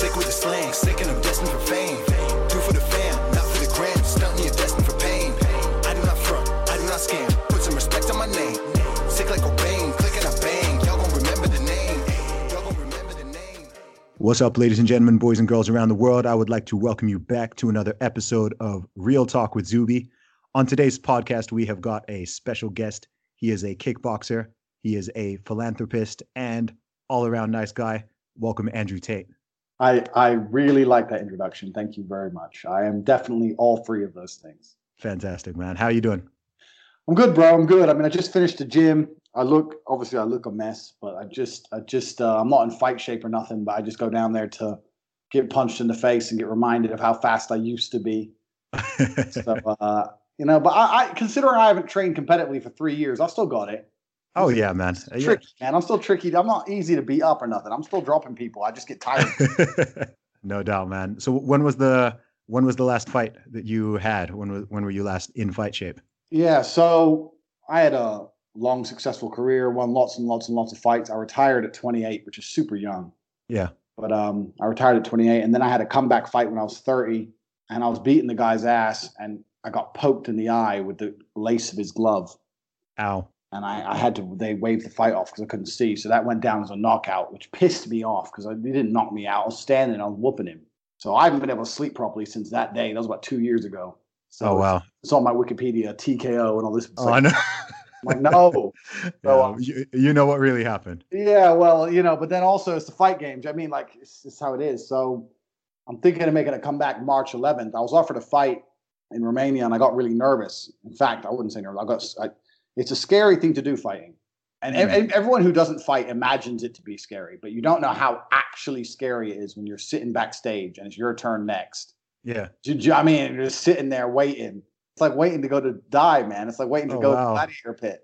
Sick with the slang, sick and I'm destined for fame. Do for the fam, not for the gram, stunting you're destined for pain. I do not front, I do not scam, put some respect on my name. Sick like click and I bang, y'all gon' remember the name. Y'all gon' remember the name. What's up, ladies and gentlemen, boys and girls around the world? I would like to welcome you back to another episode of Real Talk with Zuby. On today's podcast, we have got a special guest. He is a kickboxer, he is a philanthropist, and all around nice guy. Welcome, Andrew Tate. I, I really like that introduction. Thank you very much. I am definitely all three of those things. Fantastic, man. How are you doing? I'm good, bro. I'm good. I mean, I just finished the gym. I look, obviously, I look a mess, but I just, I just, uh, I'm not in fight shape or nothing, but I just go down there to get punched in the face and get reminded of how fast I used to be. So, uh, you know, but I, I considering I haven't trained competitively for three years, I still got it. Oh yeah, man. Yeah. Tricky, man. I'm still tricky. I'm not easy to beat up or nothing. I'm still dropping people. I just get tired. no doubt, man. So when was the when was the last fight that you had? When was when were you last in fight shape? Yeah, so I had a long, successful career, won lots and lots and lots of fights. I retired at 28, which is super young. Yeah. But um, I retired at 28, and then I had a comeback fight when I was 30, and I was beating the guy's ass, and I got poked in the eye with the lace of his glove, Ow. And I, I had to. They waved the fight off because I couldn't see, so that went down as a knockout, which pissed me off because he didn't knock me out. I was standing, I was whooping him, so I haven't been able to sleep properly since that day. That was about two years ago. So Oh wow. It's on my Wikipedia, TKO, and all this. Oh, like, I know. I'm like, no. So, Yeah, um, you, you know what really happened. Yeah, well, you know, but then also it's the fight games. I mean, like, it's, it's how it is. So I'm thinking of making a comeback March 11th. I was offered a fight in Romania and I got really nervous. In fact, I wouldn't say nervous. I got, I, it's a scary thing to do fighting. And mm. ev- everyone who doesn't fight imagines it to be scary, but you don't know how actually scary it is when you're sitting backstage and it's your turn next. Yeah. I mean, you're just sitting there waiting. It's like waiting to go to die, man. It's like waiting to Oh, go wow. to gladiator pit.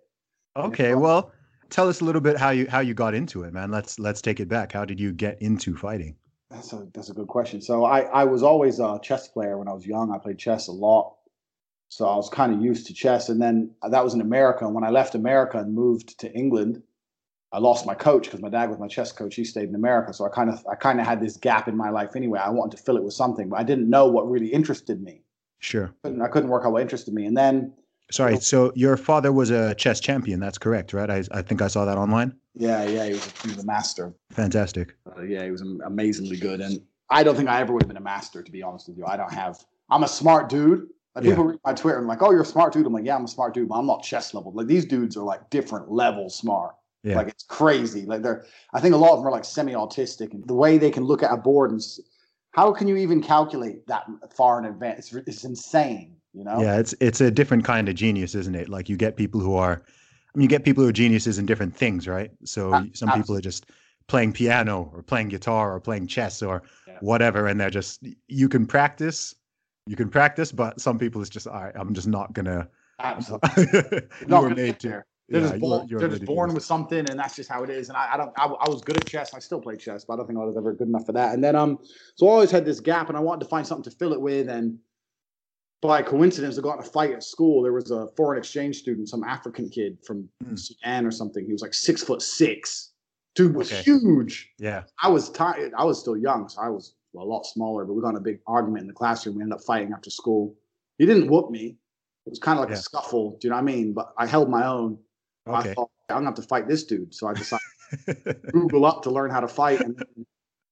Okay. Well, tell us a little bit how you how you got into it, man. Let's let's take it back. How did you get into fighting? That's a that's a good question. So I I was always a chess player when I was young. I played chess a lot, so I was kind of used to chess. And then that was in America. And when I left America and moved to England, I lost my coach because my dad was my chess coach. He stayed in America, so I kind of I kind of had this gap in my life anyway. I wanted to fill it with something, but I didn't know what really interested me. Sure. Couldn't, I couldn't work out what interested me. And then Sorry. So your father was a chess champion. That's correct, right? I I think I saw that online. yeah, yeah, he was he was a master. Fantastic. Uh, yeah, he was amazingly good. And I don't think I ever would have been a master, to be honest with you. I don't have. I'm a smart dude. Like Yeah. people read my Twitter and like, oh, you're a smart dude. I'm like, yeah, I'm a smart dude, but I'm not chess level. Like these dudes are like different level smart. Yeah. Like it's crazy. Like they're. I think a lot of them are like semi-autistic, and the way they can look at a board and how can you even calculate that far in advance? It's, it's insane. You know. Yeah, it's it's a different kind of genius, isn't it? Like you get people who are, I mean, you get people who are geniuses in different things, right? So A- some people are just playing piano or playing guitar or playing chess or Yeah. whatever, and they're just you can practice, you can practice, but some people it's just I I'm just not gonna. Absolutely. you not were made to. They're, yeah, just born, you were they're just born with something, and that's just how it is. And I, I don't. I, I was good at chess. I still play chess, but I don't think I was ever good enough for that. And then um, so I always had this gap, and I wanted to find something to fill it with. And by coincidence, I got in a fight at school. There was a foreign exchange student, some African kid from Hmm. Sudan or something. He was like six foot six. Dude was Okay. huge. Yeah. I was tired. I was still young, so I was a lot smaller. But we got in a big argument in the classroom. We ended up fighting after school. He didn't whoop me. It was kind of like Yeah. a scuffle. Do you know what I mean? But I held my own. I thought I'm gonna have to fight this dude. So I decided to Google up to learn how to fight and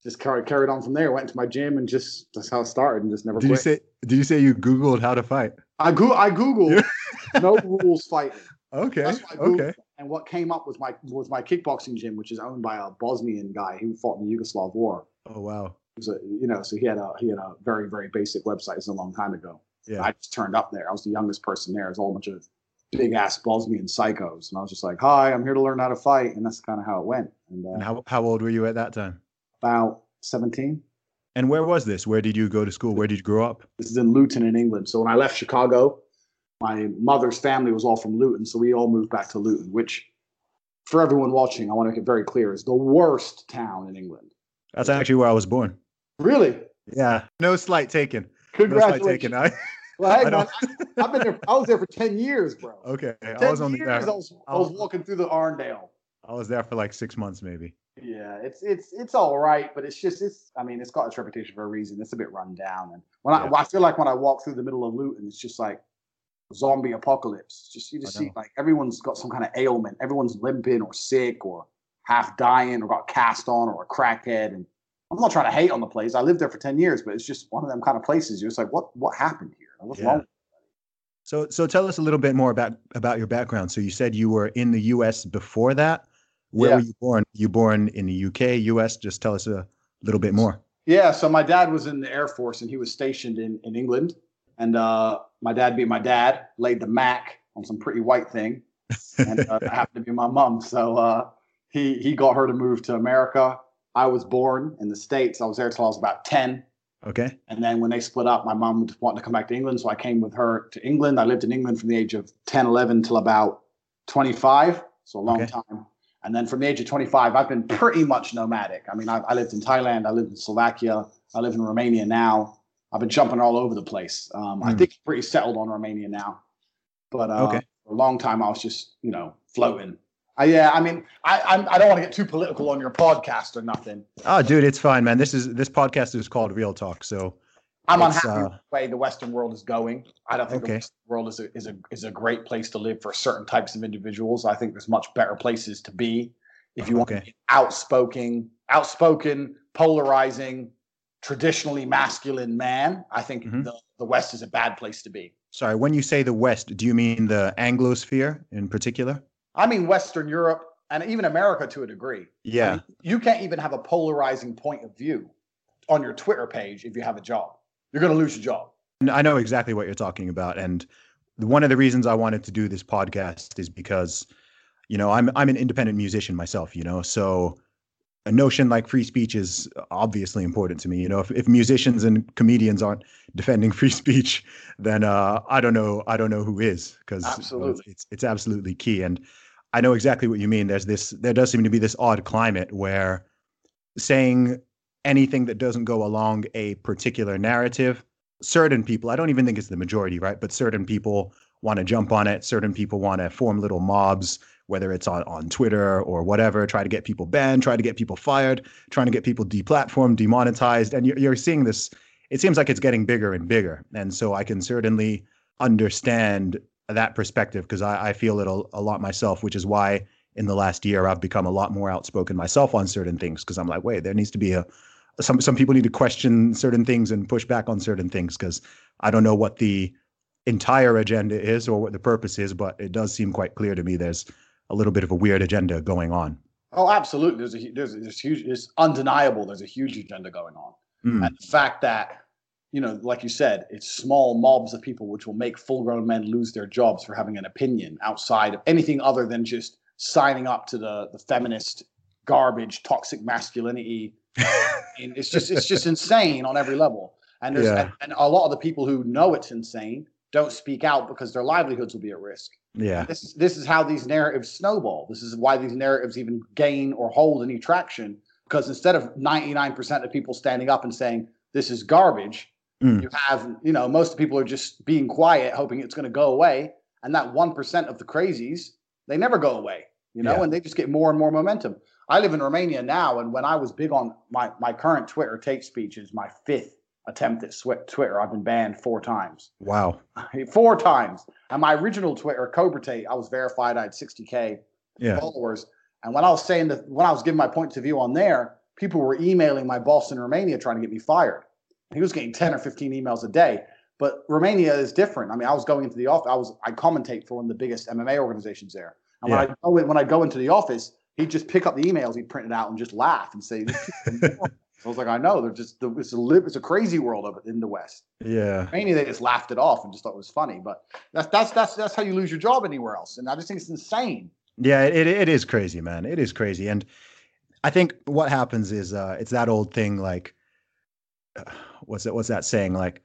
just carried carried on from there. Went to my gym and just that's how it started and just never did you say? Did you say you googled how to fight? I go I Googled no rules fighting. Okay. That's what I Googled. Okay. And what came up was my was my kickboxing gym, which is owned by a Bosnian guy who fought in the Yugoslav war. Oh wow. Was a, you know, so he had a he had a very very basic website. It was a long time ago. Yeah. I just turned up there. I was the youngest person there. It was all a bunch of big ass Bosnian psychos, and I was just like, "Hi, I'm here to learn how to fight," and that's kind of how it went. And, uh, And how how old were you at that time? about 17. And where was this? Where did you go to school? Where did you grow up? This is in Luton in England. So when I left Chicago, my mother's family was all from Luton, so we all moved back to Luton, which, for everyone watching, I want to make it very clear, is the worst town in England. That's actually where I was born. Really? Yeah. No slight taken. No slight Congratulations. taken. I, Well, hey, I man, don't- I, have been there. I was there for 10 years, bro. okay. 10 I was only years there. I was, I was walking through the Arndale. I was there for like six months, maybe. Yeah, it's it's it's all right, but it's just it's. I mean, it's got its reputation for a reason. It's a bit run down, and when I Yeah. I feel like when I walk through the middle of Luton, it's just like zombie apocalypse. It's just you just see like everyone's got some kind of ailment. Everyone's limping or sick or half dying or got cast on or a crackhead. And I'm not trying to hate on the place. I lived there for ten years, but it's just one of them kind of places. You're just like, what what happened here? What's Yeah. wrong? So so tell us a little bit more about about your background. So you said you were in the US before that. Where Yeah. were you born? You born in the UK, US? Just tell us a little bit more. Yeah, so my dad was in the Air Force and he was stationed in, in England. And uh, my dad, being my dad, laid the Mac on some pretty white thing. And uh, happened to be my mom. So uh, he, he got her to move to America. I was born in the States. I was there till I was about 10. Okay. And then when they split up, my mom wanted to come back to England. So I came with her to England. I lived in England from the age of 10, 11 till about 25. So a long Okay. time. And then from the age of 25, I've been pretty much nomadic. I mean, I, I lived in Thailand. I lived in Slovakia. I live in Romania now. I've been jumping all over the place. Um, I Hmm. think I'm pretty settled on Romania now. But uh, Okay. for a long time, I was just, you know, floating. I, yeah, I mean, I, I'm, I don't want to get too political on your podcast or nothing. Oh, dude, it's fine, man. This is this podcast is called Real Talk. So I'm unhappy uh, with the way the Western world is going. I don't think Okay. the Western world is a, is a is a great place to live for certain types of individuals. I think there's much better places to be if you want to Okay. be outspoken, outspoken, polarizing, traditionally masculine man. I think Mhm. the, the West is a bad place to be. sorry, when you say the West, do you mean the Anglosphere in particular? I mean Western Europe and even America to a degree. I Yeah. mean, you can't even have a polarizing point of view on your Twitter page if you have a job. You're going to lose your job. I know exactly what you're talking about. And one of the reasons I wanted to do this podcast is because, you know, I'm I'm an independent musician myself, you know, so a notion like free speech is obviously important to me. You know, if, if musicians and comedians aren't defending free speech, then uh, I don't know I don't know who is because Absolutely. it's it's absolutely key. And I know exactly what you mean. There's this there does seem to be this odd climate where saying anything that doesn't go along a particular narrative certain people i don't even think it's the majority right but certain people want to jump on it. Certain people want to form little mobs whether it's on, on twitter or whatever try to get people banned try to get people fired trying to get people deplatformed demonetized. And you're, you're seeing this it seems like it's getting bigger and bigger. And so i can certainly understand that perspective because I, I feel it a, a lot myself which is why in the last year i've become a lot more outspoken myself on certain things because i'm like wait there needs to be a some some people need to question certain things and push back on certain things because I don't know what the entire agenda is or what the purpose is, but it does seem quite clear to me there's a little bit of a weird agenda going on. Oh, absolutely. There's a there's there's huge. It's undeniable. There's a huge agenda going on, Mm, and the fact that you know, like you said, it's small mobs of people which will make full-grown men lose their jobs for having an opinion outside of anything other than just signing up to the the feminist garbage, toxic masculinity. And it's just it's just insane on every level. And there's Yeah. and, and a lot of the people who know it's insane don't speak out because their livelihoods will be at risk. yeah, This is this is how these narratives snowball. This is why these narratives even gain or hold any traction. Because instead of 99% of people standing up and saying this is garbage, Mm. you have you know most people are just being quiet, hoping it's going to go away. And that one percent of the crazies, they never go away. You know, Yeah. and they just get more and more momentum. I live in Romania now, and when I was big on my my current Twitter Tate Speech is my fifth attempt at Twitter. I've been banned four times wow, four times. And my original Twitter, Cobra Tate, I was verified. I had 60k yeah, followers. And when I was saying that, when I was giving my points of view on there, people were emailing my boss in Romania trying to get me fired. He was getting 10 or 15 emails a day. But Romania is different. I mean, I was going into the office. I was I commentate for one of the biggest MMA organizations there. And when I go in, when I go into the office, he'd just pick up the emails he'd print it out and just laugh and say, "These people. I was like, I know. They're just it's a live it's a crazy world of it in the West. Yeah. Mainly they just laughed it off and just thought it was funny. But that's that's that's that's how you lose your job anywhere else. And I just think it's insane. Yeah, it it is crazy, man. It is crazy. And I think what happens is uh it's that old thing like uh, what's that what's that saying? Like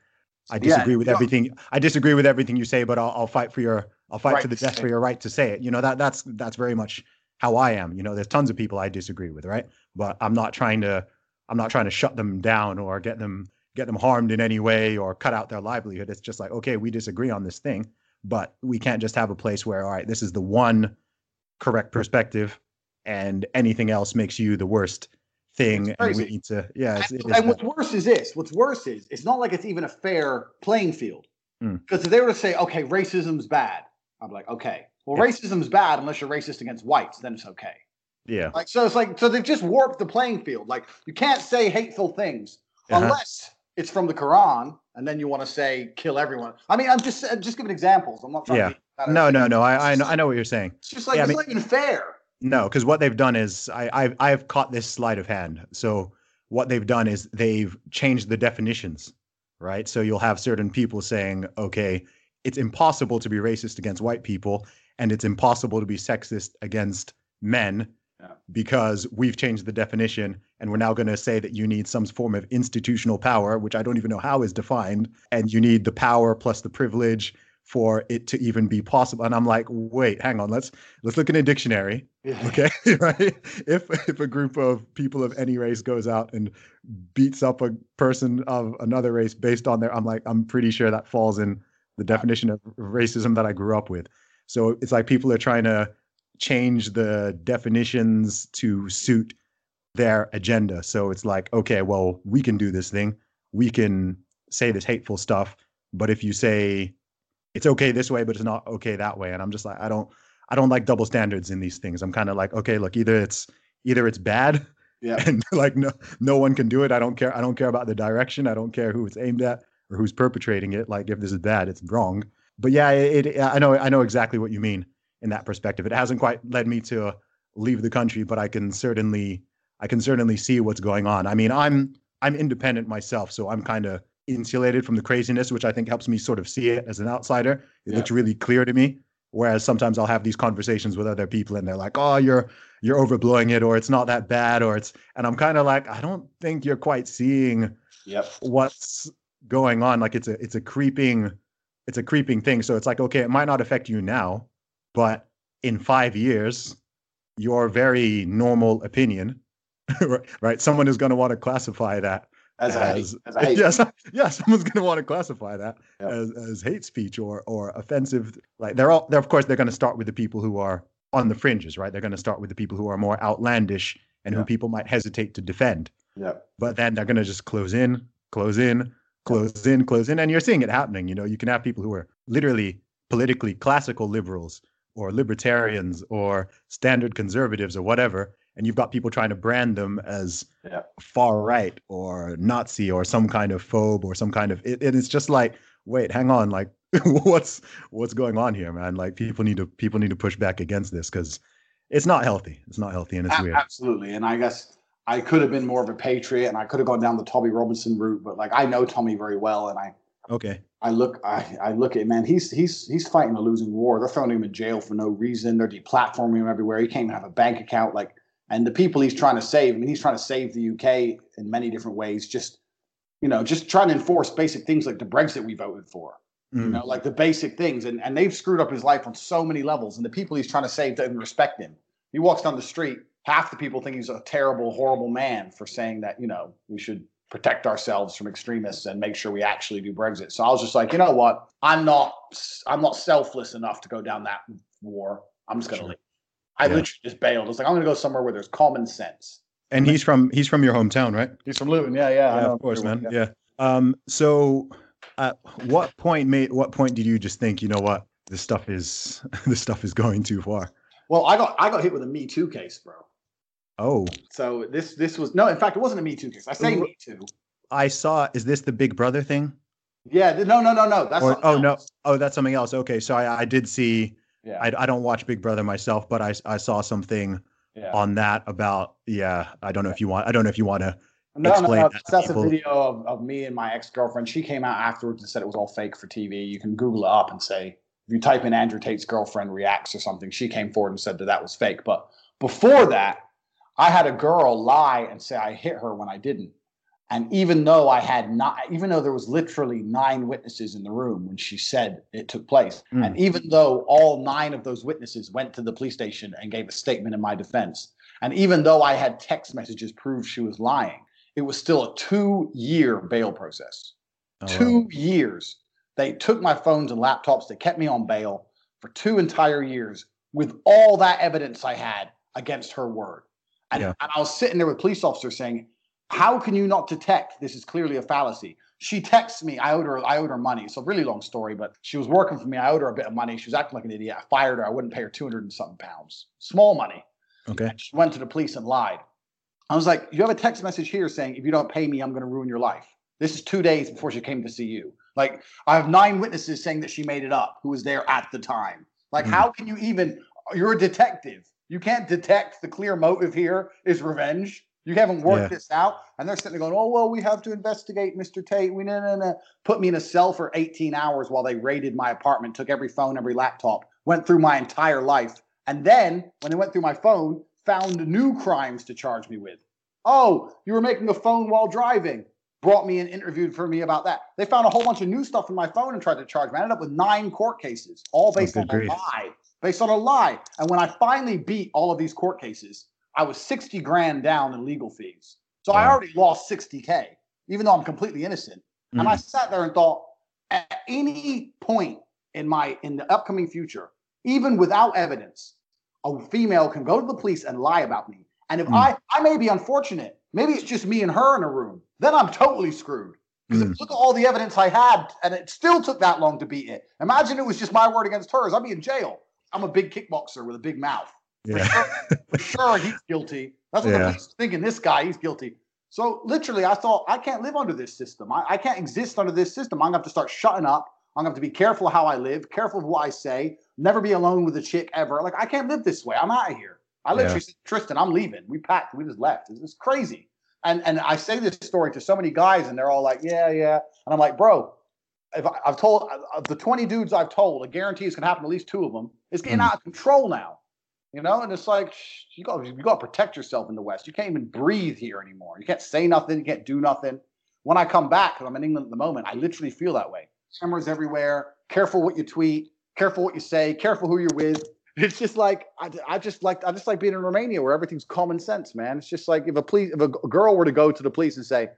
I Yeah, disagree with yeah. everything I disagree with everything you say, but I'll I'll fight for your I'll fight Right to the death for your right to say it. You know, that that's that's very much how I am. You know, there's tons of people I disagree with, right? But I'm not trying to I'm not trying to shut them down or get them get them harmed in any way or cut out their livelihood. It's just like, okay, we disagree on this thing, but we can't just have a place where, all right, this is the one correct perspective and anything else makes you the worst thing. And we need to, yeah, And, and what's worse is this. What's worse is it's not like it's even a fair playing field. Hmm. Because if they were to say, okay, racism's bad, I'm like, okay. Well, Yeah. racism's bad unless you're racist against whites, then it's okay. yeah. Like so, it's like so they've just warped the playing field. Like you can't say hateful things Uh-huh. unless it's from the Quran, and then you want to say kill everyone. I mean, I'm just I'm just giving examples. I'm not trying. Yeah. To be kind of- No, no, no. I, I know, I know what you're saying. It's just like Yeah, I it's mean- not even fair. No, because what they've done is I, I've I've caught this sleight of hand. So what they've done is they've changed the definitions, right? So you'll have certain people saying, okay, it's impossible to be racist against white people, and it's impossible to be sexist against men Yeah. because we've changed the definition, and we're now going to say that you need some form of institutional power, which I don't even know how is defined, and you need the power plus the privilege for it to even be possible. And I'm like, wait, hang on, let's let's look in a dictionary okay right? If if a group of people of any race goes out and beats up a person of another race based on their i'm like i'm pretty sure that falls in the definition of racism that i grew up with. So it's like people are trying to change the definitions to suit their agenda. So it's like okay well we can do this thing. We can say this hateful stuff. But if you say it's okay this way but it's not okay that way. And i'm just like i don't I don't like double standards in these things. I'm kind of like, okay, look, either it's either it's bad Yeah. and like no no one can do it. I don't care. I don't care about the direction. I don't care who it's aimed at or who's perpetrating it. Like if this is bad, it's wrong. But yeah, it, it I know I know exactly what you mean in that perspective. It hasn't quite led me to leave the country, but I can certainly I can certainly see what's going on. I mean, I'm I'm independent myself, so I'm kind of insulated from the craziness, which I think helps me sort of see it as an outsider. It Yeah. looks really clear to me. Whereas sometimes I'll have these conversations with other people and they're like, "Oh, you're you're overblowing it or it's not that bad or it's and I'm kind of like, I don't think you're quite seeing Yep. what's going on. Like it's a it's a creeping it's a creeping thing. So it's like okay it might not affect you now but in 5 years your very normal opinion right someone is going to want to classify that As as, As hate. yes yeah someone's going to want to classify that Yeah. as, as hate speech or or offensive like they're all they're of course they're going to start with the people who are on the fringes right they're going to start with the people who are more outlandish and who people might hesitate to defend Yep. but then they're going to just close in, close in, close in, close in. And you're seeing it happening. You know, you can have people who are literally politically classical liberals or libertarians or standard conservatives or whatever. And you've got people trying to brand them as Yeah. far right or Nazi or some kind of phobe or some kind of it, it is just like, wait, hang on, like what's what's going on here, man? Like people need to people need to push back against this because it's not healthy. It's not healthy and it's weird. Absolutely. And I guess I could have been more of a patriot and I could have gone down the Tommy Robinson route, but like I know Tommy very well and I Okay. I look I, I look at him, man, he's he's he's fighting a losing war. They're throwing him in jail for no reason. They're deplatforming him everywhere. He can't even have a bank account. Like and the people he's trying to save, I mean, he's trying to save the UK in many different ways, just you know, just trying to enforce basic things like the Brexit we voted for. You Mm. know, like the basic things. And and they've screwed up his life on so many levels. And the people he's trying to save don't respect him. He walks down the street, half the people think he's a terrible, horrible man for saying that, you know, we should protect ourselves from extremists and make sure we actually do Brexit. So I was just like, you know what? I'm not I'm not selfless enough to go down that war. I'm just gonna Sure. leave. I Yeah. literally just bailed. I was like, I'm gonna go somewhere where there's common sense. And he's from he's from your hometown, right? He's from Luton, yeah, yeah. Yeah, of course, man. Yeah. Um. So, at what point made what point did you just think, you know what, this stuff is this stuff is going too far? Well, I got I got hit with a Me Too case, bro. Oh, So this this was no, in fact, it wasn't a Me Too case. I say Wh- Me Too. I saw. Is this the Big Brother thing? Yeah, th- no, no, no, no. That's Or something oh no, oh that's something else. Okay, so I, I did see. Yeah, I, I don't watch Big Brother myself, but I I saw something yeah. on that about. Yeah, I don't know if you want. I don't know if you want to No, no, explain no. that to That's a video of, of me and my ex girlfriend. She came out afterwards and said it was all fake for TV. You can Google it up and say, if you type in Andrew Tate's girlfriend reacts or something, she came forward and said that that was fake. But before that, I had a girl lie and say I hit her when I didn't. And even though I had not, even though there was literally nine witnesses in the room when she said it took place, Mm. and even though all nine of those witnesses went to the police station and gave a statement in my defense, and even though I had text messages prove she was lying, it was still a two-year bail process. Oh, two years. They took my phones and laptops. They kept me on bail for two entire years with all that evidence I had against her word. And, Yeah. and I was sitting there with police officers saying, "How can you not detect this is clearly a fallacy?" She texts me. I owed her. I owed her money. It's a really long story, but she was working for me. I owed her a bit of money. She was acting like an idiot. I fired her. I wouldn't pay her two hundred and something pounds. Small money. Okay. She went to the police and lied. I was like, You have a text message here saying, if you don't pay me, I'm going to ruin your life. This is two days before she came to see you. Like, I have nine witnesses saying that she made it up who was there at the time. Like, Mhm. how can you even? You're a detective. You can't detect the clear motive here is revenge. You haven't worked Yeah. this out. And they're sitting there going, Oh, well, we have to investigate Mr. Tate. We no, no, no. Put me in a cell for 18 hours while they raided my apartment, took every phone, every laptop, went through my entire life. And then when they went through my phone, found new crimes to charge me with. Oh, you were making a phone while driving. Brought me and interviewed for me about that. They found a whole bunch of new stuff in my phone and tried to charge me. I ended up with nine court cases, all based good on a lie. Based on a lie. And when I finally beat all of these court cases, I was 60 grand down in legal fees. So I already lost 60K, even though I'm completely innocent. And I Mm. sat there and thought, at any point in my in the upcoming future, even without evidence, a female can go to the police and lie about me. And if Mm. I I may be unfortunate, maybe it's just me and her in a room, then I'm totally screwed. Because Mm. look at all the evidence I had, and it still took that long to beat it. Imagine it was just my word against hers. I'd be in jail. I'm a big kickboxer with a big mouth. For Yeah. sure, for sure he's guilty. That's what the Yeah. police are thinking. This guy, he's guilty. So literally, I thought I can't live under this system. I, I can't exist under this system. I'm gonna have to start shutting up. I'm gonna have to be careful how I live, careful of what I say, never be alone with a chick ever. Like I can't live this way. I'm out of here. I literally Yeah. said, Tristan, I'm leaving. We packed. We just left. It's, it's crazy. And and I say this story to so many guys, and they're all like, yeah, yeah. And I'm like, bro, if I, I've told of the 20 dudes I've told, I guarantee it's gonna happen to at least two of them. It's getting Mm. out of control now. You know, and it's like you got you got to protect yourself in the West. You can't even breathe here anymore. You can't say nothing. You can't do nothing. When I come back, because I'm in England at the moment, I literally feel that way. Cameras everywhere. Careful what you tweet. Careful what you say. Careful who you're with. It's just like I, I just like I just like being in Romania where everything's common sense, man. It's just like if a police if a girl were to go to the police and say,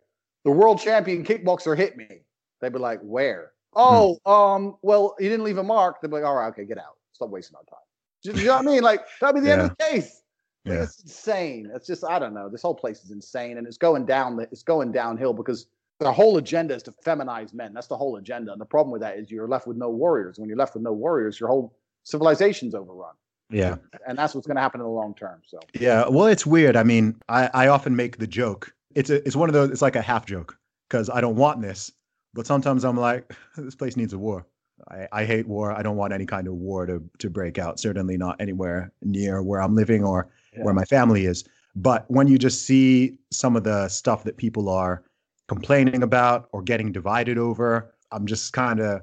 "The world champion kickboxer hit me," they'd be like, "Where?" Oh, um, well, he didn't leave a mark. They'd be like, "All right, okay, get out. Stop wasting our time." You know what I mean? Like that'd be the end of the case. Like, Yeah. It's insane. It's just I don't know. This whole place is insane, and it's going down. It's going downhill because the whole agenda is to feminize men. That's the whole agenda. And the problem with that is you're left with no warriors. When you're left with no warriors, your whole civilization's overrun, Yeah. and that's what's going to happen in the long term. So Yeah, well, it's weird. I mean, I, I often make the joke. It's a, it's one of those. It's like a half joke because I don't want this, but sometimes I'm like, this place needs a war. I, I hate war. I don't want any kind of war to to break out. Certainly not anywhere near where I'm living or where my family is. But when you just see some of the stuff that people are complaining about or getting divided over, I'm just kind of,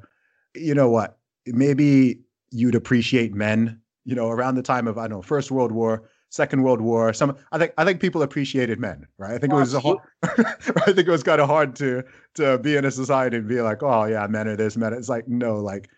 you know what? Maybe you'd appreciate men, you know, around the time of I don't know, First World War, Second World War. Some I think I think people appreciated men, right? I think it was a hard, I think it was kind of hard to to be in a society and be like, oh yeah, men are this, men. are-" It's like no, like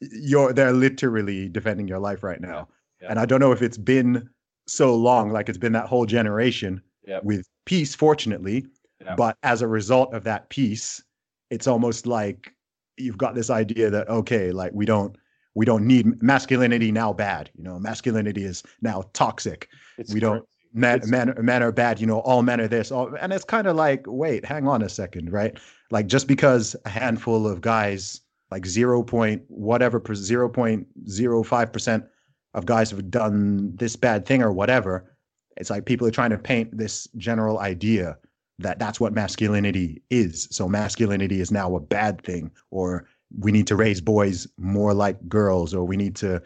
you're they're literally defending your life right now. Yeah. And I don't know if it's been so long, like it's been that whole generation Yep. with peace, fortunately. Yeah. But as a result of that peace, it's almost like you've got this idea that okay, like we don't we don't need masculinity now bad. You know, masculinity is now toxic. it's we don't-. Men men men are bad. You know, all men are this. All, and it's kind of like, wait, hang on a second, right? Like just because a handful of guys, like zero point whatever zero point zero five percent of guys have done this bad thing or whatever, it's like people are trying to paint this general idea that that's what masculinity is. So masculinity is now a bad thing, or we need to raise boys more like girls, or we need to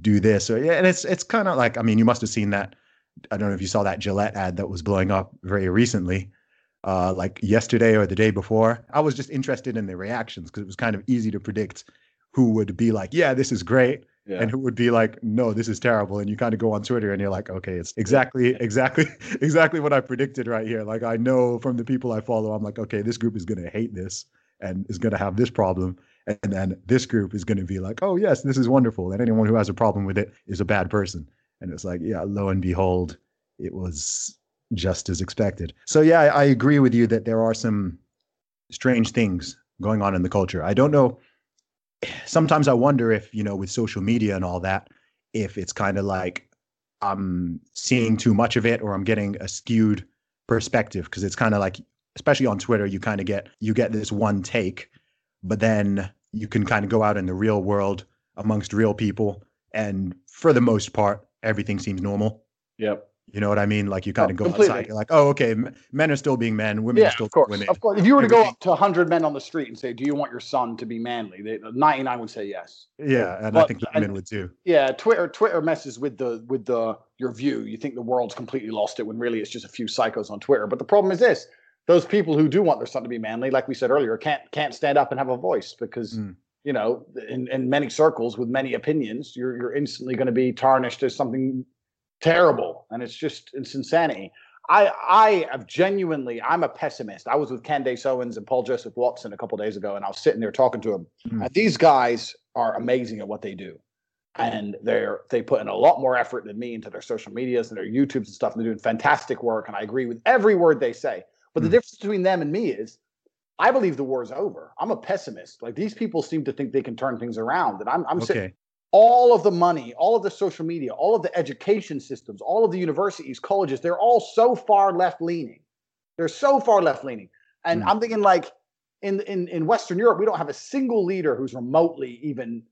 do this. Or yeah, and it's it's kind of like I mean, you must have seen that. I don't know if you saw that Gillette ad that was blowing up very recently uh, like yesterday or the day before. I was just interested in the reactions because it was kind of easy to predict who would be like, "Yeah, this is great," Yeah. and who would be like, "No, this is terrible." And you kind of go on Twitter and you're like, "Okay, it's exactly, exactly, exactly what I predicted right here." Like I know from the people I follow, I'm like, "Okay, this group is going to hate this and is going to have this problem." And then this group is going to be like, "Oh yes, this is wonderful," and anyone who has a problem with it is a bad person. And it's like, yeah, lo and behold, it was just as expected. So yeah, I, I agree with you that there are some strange things going on in the culture. I don't know. Sometimes I wonder if you know, with social media and all that, if it's kind of like I'm seeing too much of it, or I'm getting a skewed perspective because it's kind of like, especially on Twitter, you kind of get you get this one take, but then you can kind of go out in the real world amongst real people, and for the most part, everything seems normal. Yep. You know what I mean? Like you kind Oh, of go completely. outside, you're like, oh, okay, men are still being men, women Yeah, are still of course. women. Of course. If you were to go up to 100 men on the street and say, Do you want your son to be manly? They, 99 would say yes. Yeah, and I think the women would too. Yeah, Twitter Twitter messes with the with the your view. You think the world's completely lost it when really it's just a few psychos on Twitter. But the problem is this: those people who do want their son to be manly, like we said earlier, can't can't stand up and have a voice because Mm. you know, in, in many circles with many opinions, you're you're instantly going to be tarnished as something terrible, and it's just it's insanity. I I have genuinely I'm a pessimist. I was with Candace Owens and Paul Joseph Watson a couple days ago, and I was sitting there talking to them. Mm. And these guys are amazing at what they do, and they're they put in a lot more effort than me into their social medias and their YouTubes and stuff. And they're doing fantastic work, and I agree with every word they say. But the Mm. difference between them and me is, I believe the war's over. I'm a pessimist. Like these people seem to think they can turn things around, and I'm I'm Okay. all of the money, all of the social media, all of the education systems, all of the universities, colleges, they're all so far left leaning. They're so far left leaning. And Mm. I'm thinking like in, in in Western Europe, we don't have a single leader who's remotely even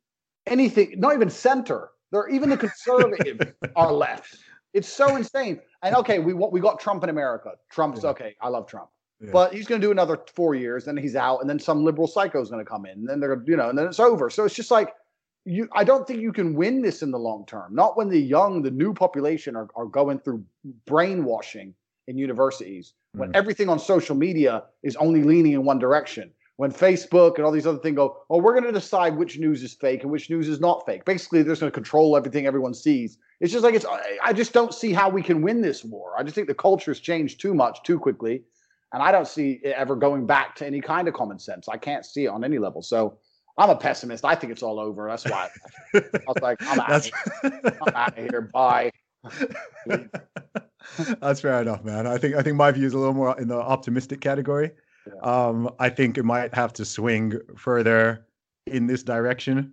anything, not even center. They're even the conservatives are left. It's so insane. And okay, we we got Trump in America. Trump's Yeah. okay. I love Trump. Yeah. But he's going to do another four years, then he's out, and then some liberal psycho is going to come in, and then they're you know, and then it's over. So it's just like you. I don't think you can win this in the long term. Not when the young, the new population are are going through brainwashing in universities. When Mm. everything on social media is only leaning in one direction. When Facebook and all these other things go, oh, we're going to decide which news is fake and which news is not fake. Basically, they're just going to control everything everyone sees. It's just like it's. I- just don't see how we can win this war. I just think the culture's changed too much too quickly, and I don't see it ever going back to any kind of common sense. I can't see it on any level. So I'm a pessimist. I think it's all over. That's why I was like, I'm out, I'm out of here. Bye. That's fair enough, man. I think I think my view is a little more in the optimistic category. Yeah. Um, I think it might have to swing further in this direction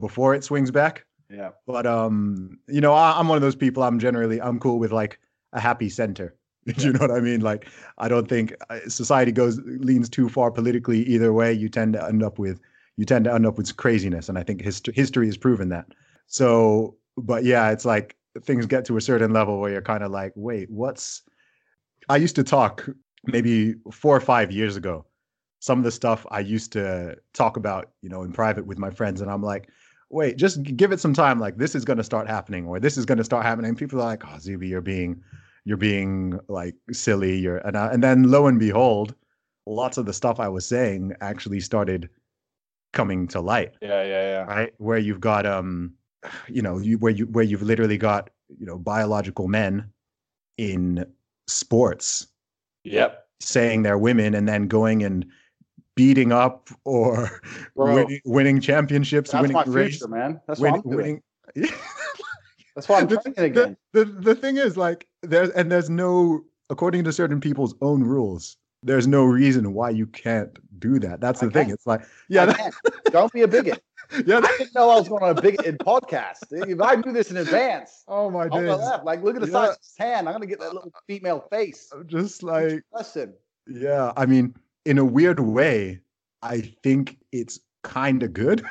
before it swings back. Yeah. But um, you know, I, I'm one of those people. I'm generally I'm cool with like a happy center. Do you know what I mean? Like, I don't think uh, society goes leans too far politically either way. You tend to end up with you tend to end up with craziness, and I think history history has proven that. So, but yeah, it's like things get to a certain level where you're kind of like, wait, what's? I used to talk maybe four or five years ago. Some of the stuff I used to talk about, you know, in private with my friends, and I'm like, wait, just give it some time. Like this is going to start happening, or this is going to start happening. People are like, oh, Zuby, you're being, you're being like silly. You're, and I, and then lo and behold, lots of the stuff I was saying actually started coming to light Yeah. Yeah. Yeah. right where you've got um you know you where you where you've literally got you know biological men in sports Yep. saying they're women and then going and beating up or winning, winning championships That's winning my race, future, man. That's win- what I'm doing. winning That's why I'm the, training again. the, the, the thing is like there's and there's no according to certain people's own rules there's no reason why you can't do that that's the thing it's like yeah that. Don't be a bigot. yeah I didn't know I was going on a bigoted podcast. If I knew this in advance, oh my I'll go days left. Like, look at the Yeah. size of his hand. I'm gonna get that little female face. I'm just like Listen, Yeah, I mean, in a weird way, I think it's kind of good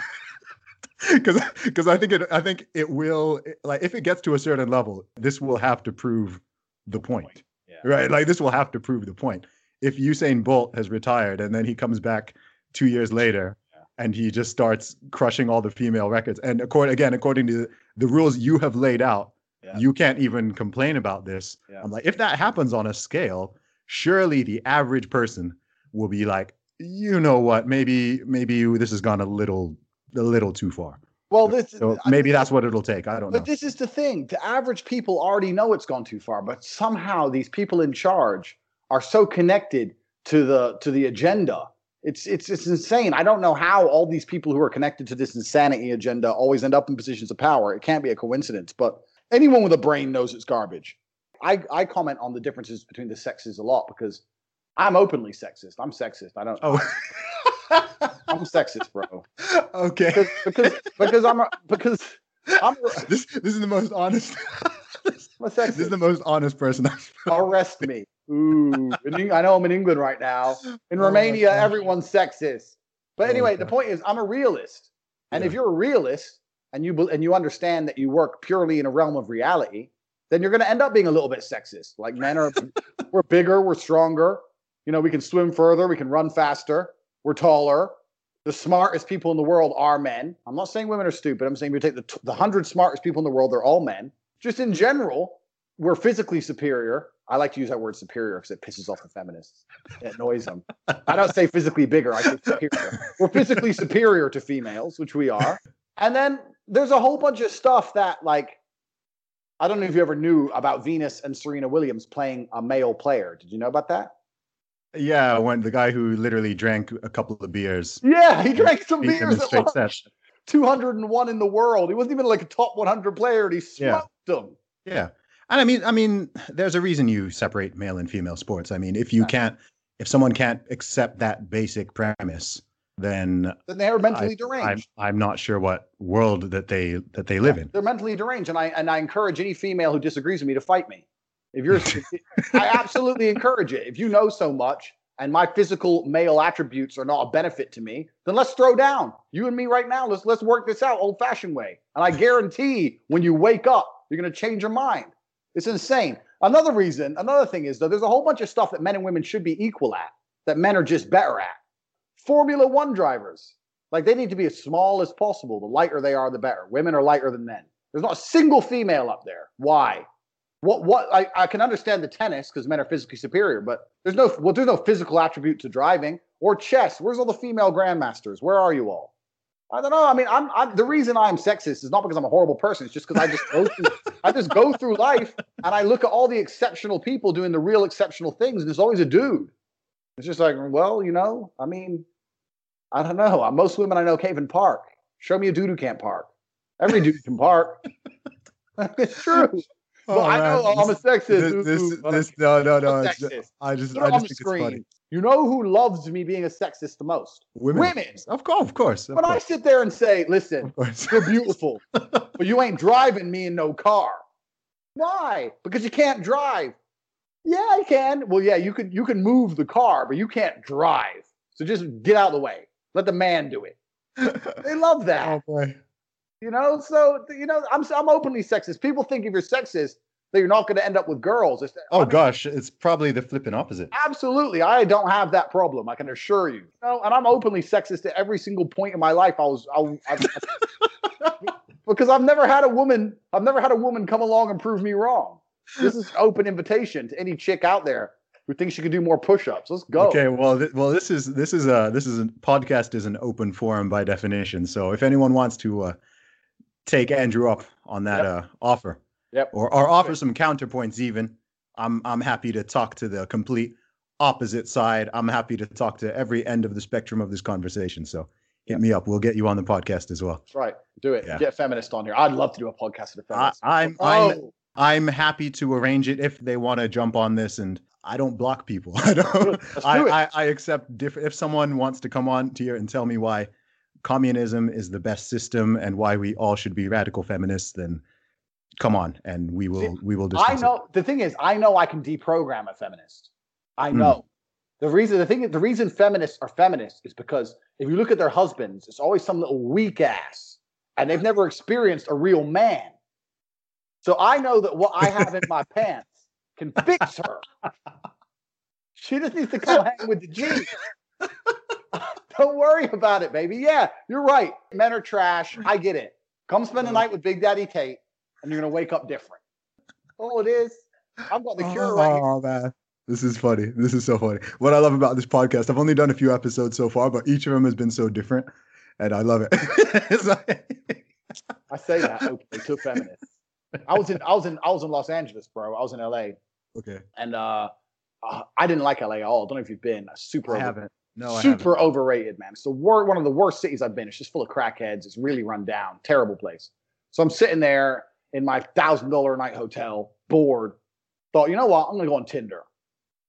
because because I think it I think it will like if it gets to a certain level, this will have to prove the point, Yeah. right? Like this will have to prove the point. If Usain Bolt has retired and then he comes back two years later. And he just starts crushing all the female records, and according again according to the rules you have laid out, Yeah. you can't even complain about this. Yeah. I'm like, if that happens on a scale, surely the average person will be like, you know what, maybe maybe this has gone a little a little too far. Well, this So maybe that's what it'll take. I don't know. But this is the thing: the average people already know it's gone too far, but somehow these people in charge are so connected to the to the agenda. It's it's it's insane. I don't know how all these people who are connected to this insanity agenda always end up in positions of power. It can't be a coincidence. But anyone with a brain knows it's garbage. I I comment on the differences between the sexes a lot because I'm openly sexist. I'm sexist. I don't. oh, I'm sexist, bro. okay. Because because because I'm a, because I'm a, This this is the most honest. I'm a sexist. this is the most honest person. I've Arrest me. Ooh, in I know I'm in England right now. In Oh Romania, everyone's sexist. But Oh anyway, the point is, I'm a realist, and if you're a realist and you and you understand that you work purely in a realm of reality, then you're going to end up being a little bit sexist. Like men are, we're bigger, we're stronger. You know, we can swim further, we can run faster, we're taller. The smartest people in the world are men. I'm not saying women are stupid. I'm saying if you take the t- the hundred smartest people in the world, they're all men. Just in general, we're physically superior. I like to use that word superior because it pisses off the feminists. It annoys them. I don't say physically bigger. I say superior. We're physically superior to females, which we are. And then there's a whole bunch of stuff that, like, I don't know if you ever knew about Venus and Serena Williams playing a male player. Did you know about that? Yeah, when the guy who literally drank a couple of beers. Yeah, he drank some beers at lunch. sets. 201 in the world. He wasn't even like a top 100 player, and he Yeah. smoked them. Yeah. And I mean, I mean, there's a reason you separate male and female sports. I mean, if you Yeah. can't, if someone can't accept that basic premise, then Then they're mentally I'm, deranged. I'm not sure what world that they that they live in. They're mentally deranged, and I and I encourage any female who disagrees with me to fight me. If you're, I absolutely encourage it. If you know so much, and my physical male attributes are not a benefit to me, then let's throw down. You and me right now. Let's let's work this out old fashioned way. And I guarantee when you wake up, you're going to change your mind. It's insane. Another reason, another thing is though, there's a whole bunch of stuff that men and women should be equal at that men are just better at. Formula One drivers, like they need to be as small as possible. The lighter they are, the better. Women are lighter than men. There's not a single female up there. Why? What? What? I, I can understand the tennis because men are physically superior, but there's no well, there's no physical attribute to driving or chess. Where's all the female grandmasters? Where are you all? I don't know. I mean, I'm, I'm the reason I'm sexist is not because I'm a horrible person. It's just because I just go through, I just go through life and I look at all the exceptional people doing the real exceptional things, and there's always a dude. It's just like, well, you know, I mean, I don't know. Uh, most women I know can't even park. Show me a dude who can't park. Every dude can park. it's true. Well, oh, I know I'm a sexist. This, this, ooh, but this, no, no, no. I just, I just the think it's funny. You know who loves me being a sexist the most? Women. Women. Of course, of course. Of When I sit there and say, listen, you're beautiful, but you ain't driving me in no car. Why? Because you can't drive. Yeah, I can. Well, yeah, you can you can move the car, but you can't drive. So just get out of the way. Let the man do it. They love that. oh boy. You know, so you know, I'm I'm openly sexist. People think if you're sexist that you're not going to end up with girls. It's, I Oh mean, gosh, it's probably the flipping opposite. Absolutely, I don't have that problem. I can assure you. you know, and I'm openly sexist at every single point in my life. I was, I, I, because I've never had a woman. I've never had a woman come along and prove me wrong. This is open invitation to any chick out there who thinks she can do more push-ups. Let's go. Okay, well, th- well, this is this is a this is a podcast is an open forum by definition. So if anyone wants to uh, take Andrew up on that Yep. uh, offer, Yep. or or offer some counterpoints, even, I'm I'm happy to talk to the complete opposite side. I'm happy to talk to every end of the spectrum of this conversation. So hit me up. We'll get you on the podcast as well. That's right. Do it. Yeah. Get a feminist on here. I'd love to do a podcast with a I, feminist. I'm I'm oh, I'm happy to arrange it if they want to jump on this and I don't block people. I don't Let's I, do it. I, I accept different if someone wants to come on to here and tell me why communism is the best system and why we all should be radical feminists, then come on and we will we will discuss I know. The thing is, I know I can deprogram a feminist. I Hmm. know. The reason the thing the reason feminists are feminists is because if you look at their husbands, it's always some little weak ass, and they've never experienced a real man. So I know that what I have in my pants can fix her. She just needs to come hang with the G. Don't worry about it, baby. Yeah, you're right. Men are trash. I get it. Come spend the night with Big Daddy Tate, and you're gonna wake up different. Oh, it is. I've got the cure right here. Oh man. This is funny. This is so funny. What I love about this podcast, I've only done a few episodes so far, but each of them has been so different, and I love it. like... I say that openly to feminists. I was in I was in I was in Los Angeles, bro. I was in LA. Okay. And uh, uh, I didn't like LA at all. I don't know if you've been. Super I haven't. No, super overrated, man. It's the wor- one of the worst cities I've been. It's just full of crackheads. It's really run down. Terrible place. So I'm sitting there in my thousand dollar a night hotel, bored. Thought, you know what? I'm gonna go on Tinder.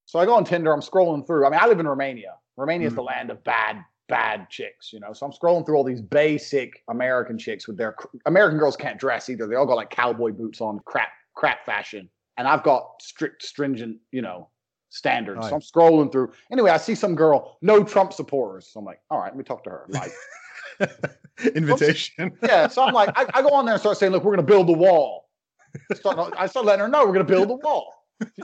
So I go on Tinder. I'm scrolling through. I mean, I live in Romania. Romania is Mhm. the land of bad, bad chicks. You know. So I'm scrolling through all these basic American chicks with their American girls can't dress either. They all got like cowboy boots on, crap, crap fashion. And I've got strict, stringent, you know, standards. Right. So I'm scrolling through. Anyway, I see some girl, no Trump supporters. So I'm like, all right, let me talk to her. Like, Invitation. yeah. So I'm like, I, I go on there and start saying, look, we're going to build the wall. Start, I start letting her know we're going to build the wall.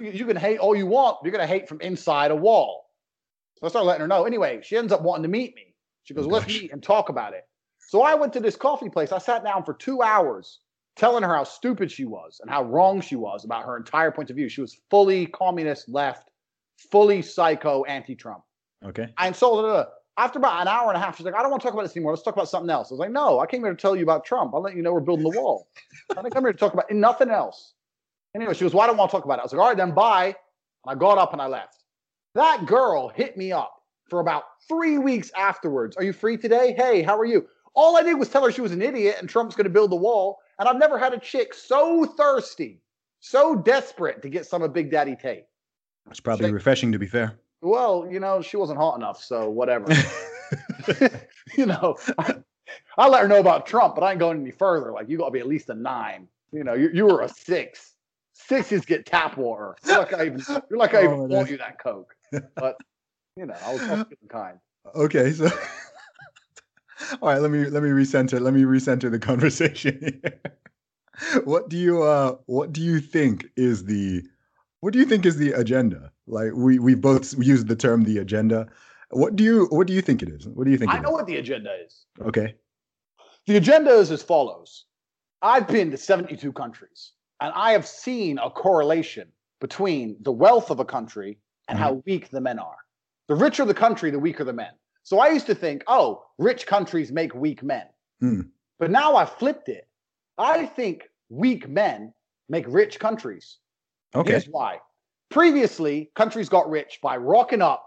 You, you can hate all you want. You're going to hate from inside a wall. So I start letting her know. Anyway, she ends up wanting to meet me. She goes, let's Gosh. meet and talk about it. So I went to this coffee place. I sat down for two hours telling her how stupid she was and how wrong she was about her entire point of view. She was fully communist left, fully psycho anti Trump. Okay. I insulted her. After about an hour and a half, she's like, I don't want to talk about this anymore. Let's talk about something else. I was like, no, I came here to tell you about Trump. I'll let you know we're building the wall. I didn't come here to talk about nothing else. Anyway, she goes, well, I don't want to talk about it. I was like, all right, then bye. And I got up and I left. That girl hit me up for about three weeks afterwards. Are you free today? Hey, how are you? All I did was tell her she was an idiot and Trump's going to build the wall. And I've never had a chick so thirsty, so desperate to get some of Big Daddy Tate. It's probably Check- refreshing to be fair. Well, you know, she wasn't hot enough, so whatever. you know, I, I let her know about Trump, but I ain't going any further. Like, you got to be at least a nine. You know, you, you were a six. Sixes get tap water. You're like I even, you're like I Oh, even bought you that Coke. But, you know, I was, I was kind. okay, so all right, let me let me recenter. Let me recenter the conversation. here. what do you uh what do you think is the what do you think is the agenda? Like we we both used the term the agenda. What do you what do you think it is? What do you think? I know is? what the agenda is. Okay. The agenda is as follows I've been to 72 countries, and I have seen a correlation between the wealth of a country and how weak the men are. The richer the country, the weaker the men. So I used to think, oh, rich countries make weak men. Hmm. But now I've flipped it. I think weak men make rich countries. Okay. Here's why. Previously, countries got rich by rocking up,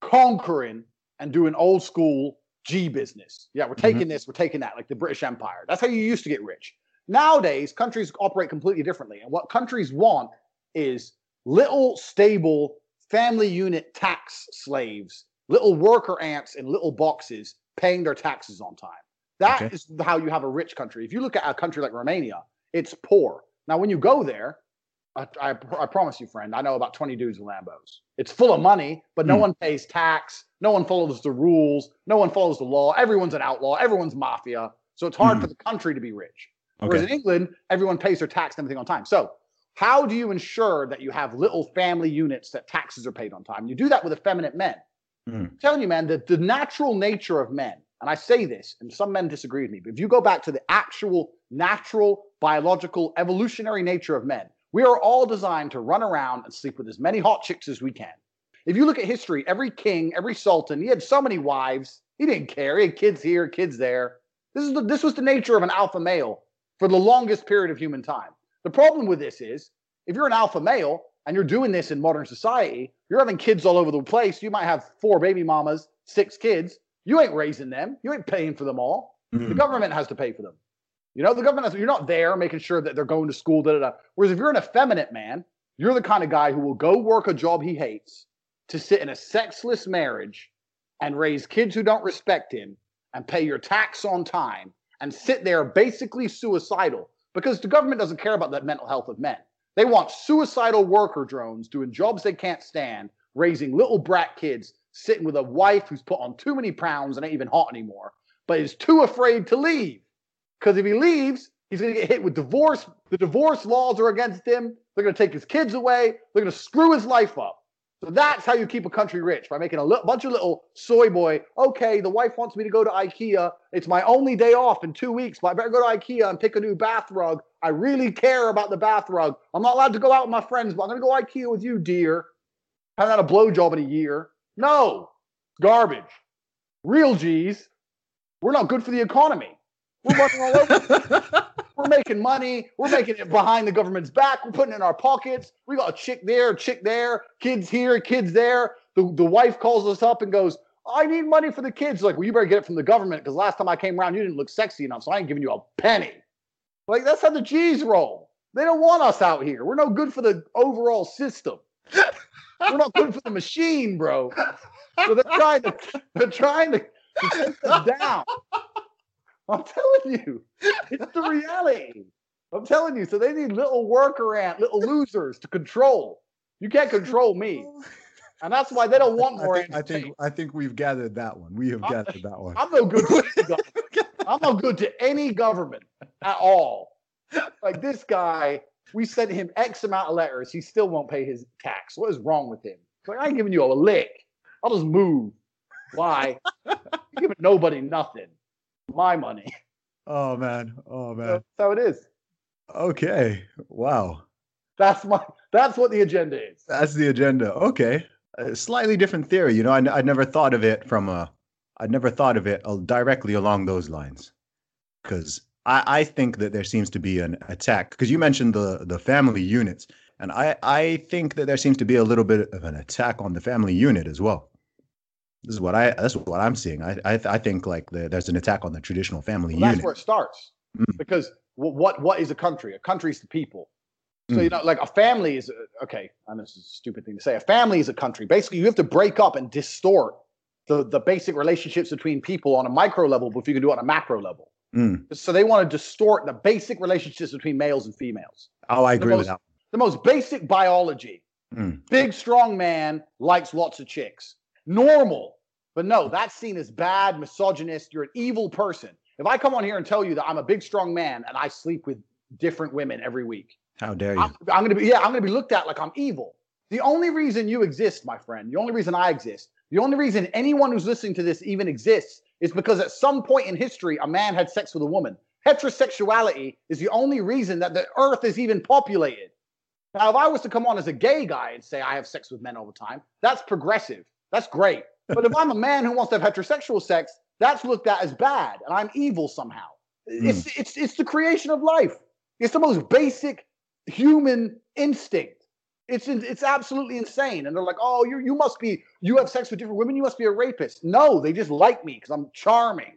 conquering, and doing old school G business. Yeah, we're mm-hmm. taking this, we're taking that, like the British Empire. That's how you used to get rich. Nowadays, countries operate completely differently. And what countries want is little, stable, family unit tax slaves, little worker ants in little boxes paying their taxes on time. That is Okay. how you have a rich country. If you look at a country like Romania, it's poor. Now, when you go there, I, I, I promise you, friend, I know about 20 dudes with Lambos. It's full of money, but no Hmm. one pays tax. No one follows the rules. No one follows the law. Everyone's an outlaw. Everyone's mafia. So it's hard Hmm. for the country to be rich. Whereas in England, everyone pays their tax and everything on time. So, how do you ensure that you have little family units that taxes are paid on time? You do that with effeminate men. Hmm. I'm telling you, man, that the natural nature of men, and I say this, and some men disagree with me, but if you go back to the actual natural, biological, evolutionary nature of men, we are all designed to run around and sleep with as many hot chicks as we can. If you look at history, every king, every sultan, he had so many wives. He didn't care. He had kids here, kids there. This is the, this was the nature of an alpha male for the longest period of human time. The problem with this is if you're an alpha male and you're doing this in modern society, you're having kids all over the place. You might have four baby mamas, six kids. You ain't raising them. You ain't paying for them all. The Hmm. government has to pay for them. You know, the government you're not there making sure that they're going to school, da da da. Whereas if you're an effeminate man, you're the kind of guy who will go work a job he hates to sit in a sexless marriage and raise kids who don't respect him and pay your tax on time and sit there basically suicidal because the government doesn't care about the mental health of men. They want suicidal worker drones doing jobs they can't stand, raising little brat kids, sitting with a wife who's put on too many pounds and ain't even hot anymore, but is too afraid to leave. Because if he leaves, he's going to get hit with divorce. The divorce laws are against him. They're going to take his kids away. They're going to screw his life up. So that's how you keep a country rich by making a li- bunch of little soy boy. Okay, the wife wants me to go to IKEA. It's my only day off in two weeks, but I better go to IKEA and pick a new bath rug. I really care about the bath rug. I'm not allowed to go out with my friends, but I'm going to go IKEA with you, dear. haven't had a blowjob in a year. No, garbage. Real G's. We're not good for the economy. We're running all over. We're making money. We're making it behind the government's back. We're putting it in our pockets. We got a chick there, a chick there, kids here, kids there. The, the wife calls us up and goes, I need money for the kids. Like, well, you better get it from the government because last time I came around, you didn't look sexy enough, so I ain't giving you a penny. Like, that's how the G's roll. They don't want us out here. We're no good for the overall system. We're not good for the machine, bro. So they're trying to they're trying to, to take us down. I'm telling you, it's the reality. I'm telling you. So they need little workaround, little losers to control. You can't control me. And that's why they don't want more. I think, I think I think we've gathered that one. We have I'm- gathered that one. I'm no good to any government. I'm no good to any government at all. Like this guy, we sent him X amount of letters. He still won't pay his tax. What is wrong with him? It's like I ain't giving you a lick. I'll just move. Why? You're giving nobody nothing. My money. Oh man. Oh man. That's how it is. Okay. Wow. That's my. That's what the agenda is. That's the agenda. Okay. A slightly different theory. You know, I, I'd never thought of it from a, I'd never thought of it directly along those lines. Because I, I think that there seems to be an attack. Because you mentioned the the family units, and I I think that there seems to be a little bit of an attack on the family unit as well. This is what I that's what I'm seeing. I I, I think like the, there's an attack on the traditional family Well, that's where it starts. Mm. Because wh- what what is a country? A country is the people. So Mm. you know, like a family is a- okay. I know this is a stupid thing to say. A family is a country. Basically, you have to break up and distort the the basic relationships between people on a micro level but if you can do it on a macro level. Mm. So they want to distort the basic relationships between males and females. Oh, I agree with that. The most basic biology. Mm. Big, strong man likes lots of chicks. Normal. But no, that's seen as bad, misogynist. You're an evil person. If I come on here and tell you that I'm a big, strong man and I sleep with different women every week, How dare you? I'm, I'm going to be, yeah, I'm going to be looked at like I'm evil. The only reason you exist, my friend, the only reason I exist, the only reason anyone who's listening to this even exists is because at some point in history, a man had sex with a woman. Heterosexuality is the only reason that the earth is even populated. Now, if I was to come on as a gay guy and say I have sex with men all the time, that's progressive. That's great. But if I'm a man who wants to have heterosexual sex, that's looked at as bad, and I'm evil somehow. Hmm. It's it's it's the creation of life. It's the most basic human instinct. It's it's absolutely insane. And they're like, oh, you you must be you have sex with different women. You must be a rapist. No, they just like me because I'm charming.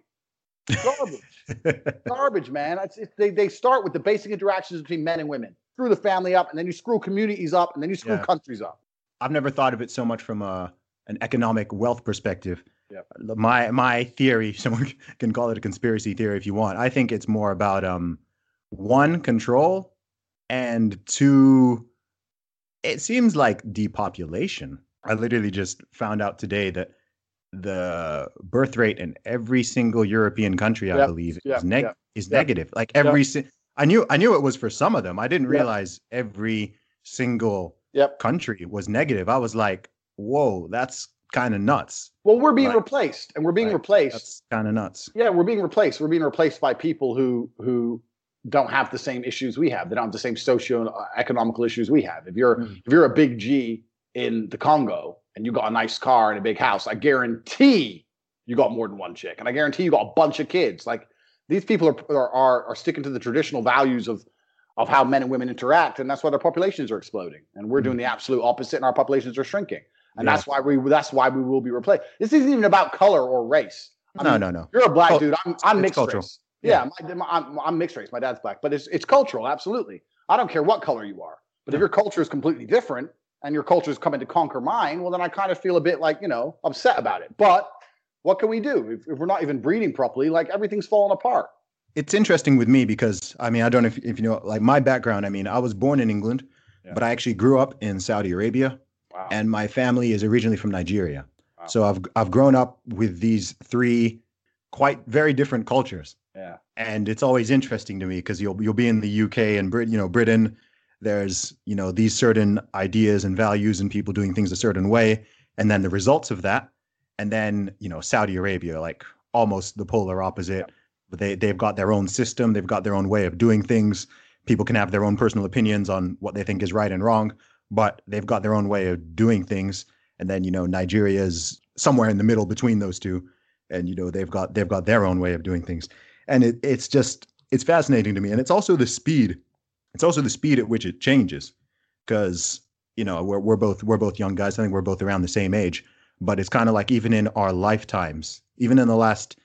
Garbage, garbage, man. It's, it's, they they start with the basic interactions between men and women. Screw the family up, and then you screw communities up, and then you screw Yeah. countries up. I've never thought of it so much from a an economic wealth perspective. Yep. My my theory, someone can call it a conspiracy theory if you want. I think it's more about um one control and two it seems like depopulation. I literally just found out today that the birth rate in every single European country, I Yep, believe, yep, is neg is negative. Like every si- I knew I knew it was for some of them. I didn't realize every single Yep. country was negative. I was like, whoa, that's kind of nuts. Well, we're being replaced, and we're being replaced. That's kind of nuts. Yeah, we're being replaced. We're being replaced by people who who don't have the same issues we have. They don't have the same socio-economical issues we have. If you're Mm. if you're a big G in the Congo and you got a nice car and a big house, I guarantee you got more than one chick, and I guarantee you got a bunch of kids. Like these people are are are, are sticking to the traditional values of of how men and women interact, and that's why their populations are exploding. And we're doing the absolute opposite, and our populations are shrinking. And Yeah. that's why we that's why we will be replaced. This isn't even about color or race. I no, mean, no, no. you're a black dude. I'm, I'm mixed cultural. race. Yeah, my, my, I'm, I'm mixed race. My dad's black, but it's it's cultural. Absolutely. I don't care what color you are. But if your culture is completely different and your culture is coming to conquer mine, well, then I kind of feel a bit like you know upset about it. But what can we do if, if we're not even breeding properly? Like everything's falling apart. It's interesting with me because I mean, I don't know if, if you know, like my background. I mean, I was born in England, Yeah. but I actually grew up in Saudi Arabia, Wow. and my family is originally from Nigeria. Wow. So I've I've grown up with these three quite very different cultures. yeah. and it's always interesting to me because you'll you'll be in the UK and Brit, you know, Britain. There's you know these certain ideas and values and people doing things a certain way, and then the results of that, and then you know Saudi Arabia, like almost the polar opposite. But they they've got their own system, they've got their own way of doing things. People can have their own personal opinions on what they think is right and wrong, but they've got their own way of doing things. And then you know Nigeria's somewhere in the middle between those two, and you know they've got they've got their own way of doing things. And it, it's just it's fascinating to me, and it's also the speed. It's also the speed at which it changes, because you know we're we're both we're both young guys. I think we're both around the same age, but it's kind of like even in our lifetimes, even in the last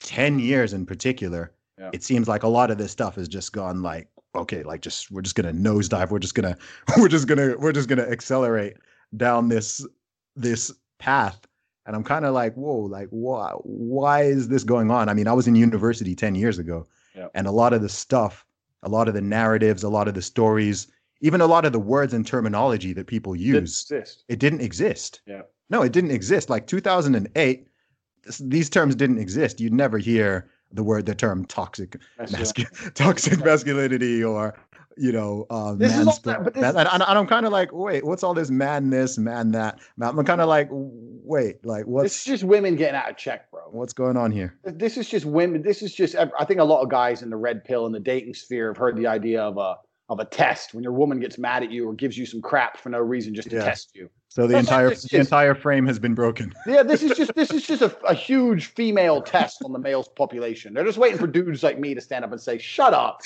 ten years in particular, Yeah. it seems like a lot of this stuff has just gone like okay, like just we're just gonna nosedive. We're just gonna we're just gonna we're just gonna accelerate down this this path. And I'm kind of like, whoa, like why why is this going on? I mean, I was in university 10 years ago, Yeah. and a lot of the stuff, a lot of the narratives, a lot of the stories, even a lot of the words and terminology that people Didn't use, exist. it didn't exist. Yeah. No, it didn't exist. Like 2008, this, these terms didn't exist. You'd never hear the word, the term toxic, That's mascu- toxic masculinity or, you know, uh, This is man. all that- but this- and, and I'm kind of like, wait, what's all this man this, man that? I'm kind of like, wait, like This what's is just women getting out of check, bro. what's going on here? This is just women. This is just. I think a lot of guys in the red pill and the dating sphere have heard the idea of a of a test when your woman gets mad at you or gives you some crap for no reason just to Yeah. test you. So the entire this the entire frame has been broken. Yeah, this is just this is just a, a huge female test on the male's population. They're just waiting for dudes like me to stand up and say, "Shut up,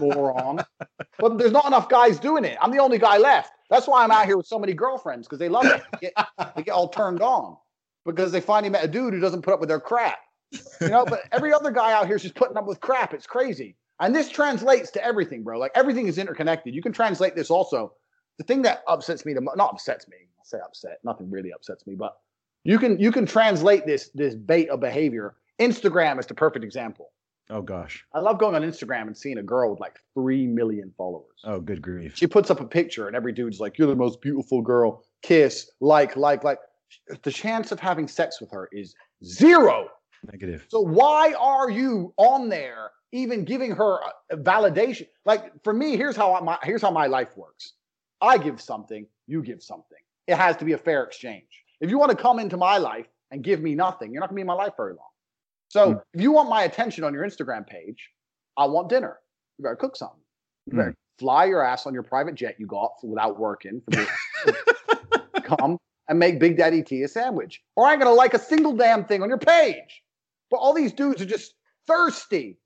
moron." But there's not enough guys doing it. I'm the only guy left. That's why I'm out here with so many girlfriends because they love it. They get, they get all turned on because they finally met a dude who doesn't put up with their crap. You know, but every other guy out here is just putting up with crap. It's crazy. And this translates to everything, bro. Like everything is interconnected. You can translate this also. The thing that upsets me, the not upsets me. I say upset. Nothing really upsets me, but you can you can translate this this beta behavior. Instagram is the perfect example. Oh gosh. I love going on Instagram and seeing a girl with like three million followers. Oh good grief. She puts up a picture and every dude's like, "You're the most beautiful girl." Kiss, like, like, like. The chance of having sex with her is zero. Negative. So why are you on there even giving her validation? Like for me, here's how my here's how my life works. I give something, you give something. It has to be a fair exchange. If you want to come into my life and give me nothing, you're not going to be in my life very long. So Mm. if you want my attention on your Instagram page, I want dinner. You better cook something. You better fly your ass on your private jet you got without working. For come and make Big Daddy T a sandwich, or I ain't gonna like a single damn thing on your page. But all these dudes are just thirsty,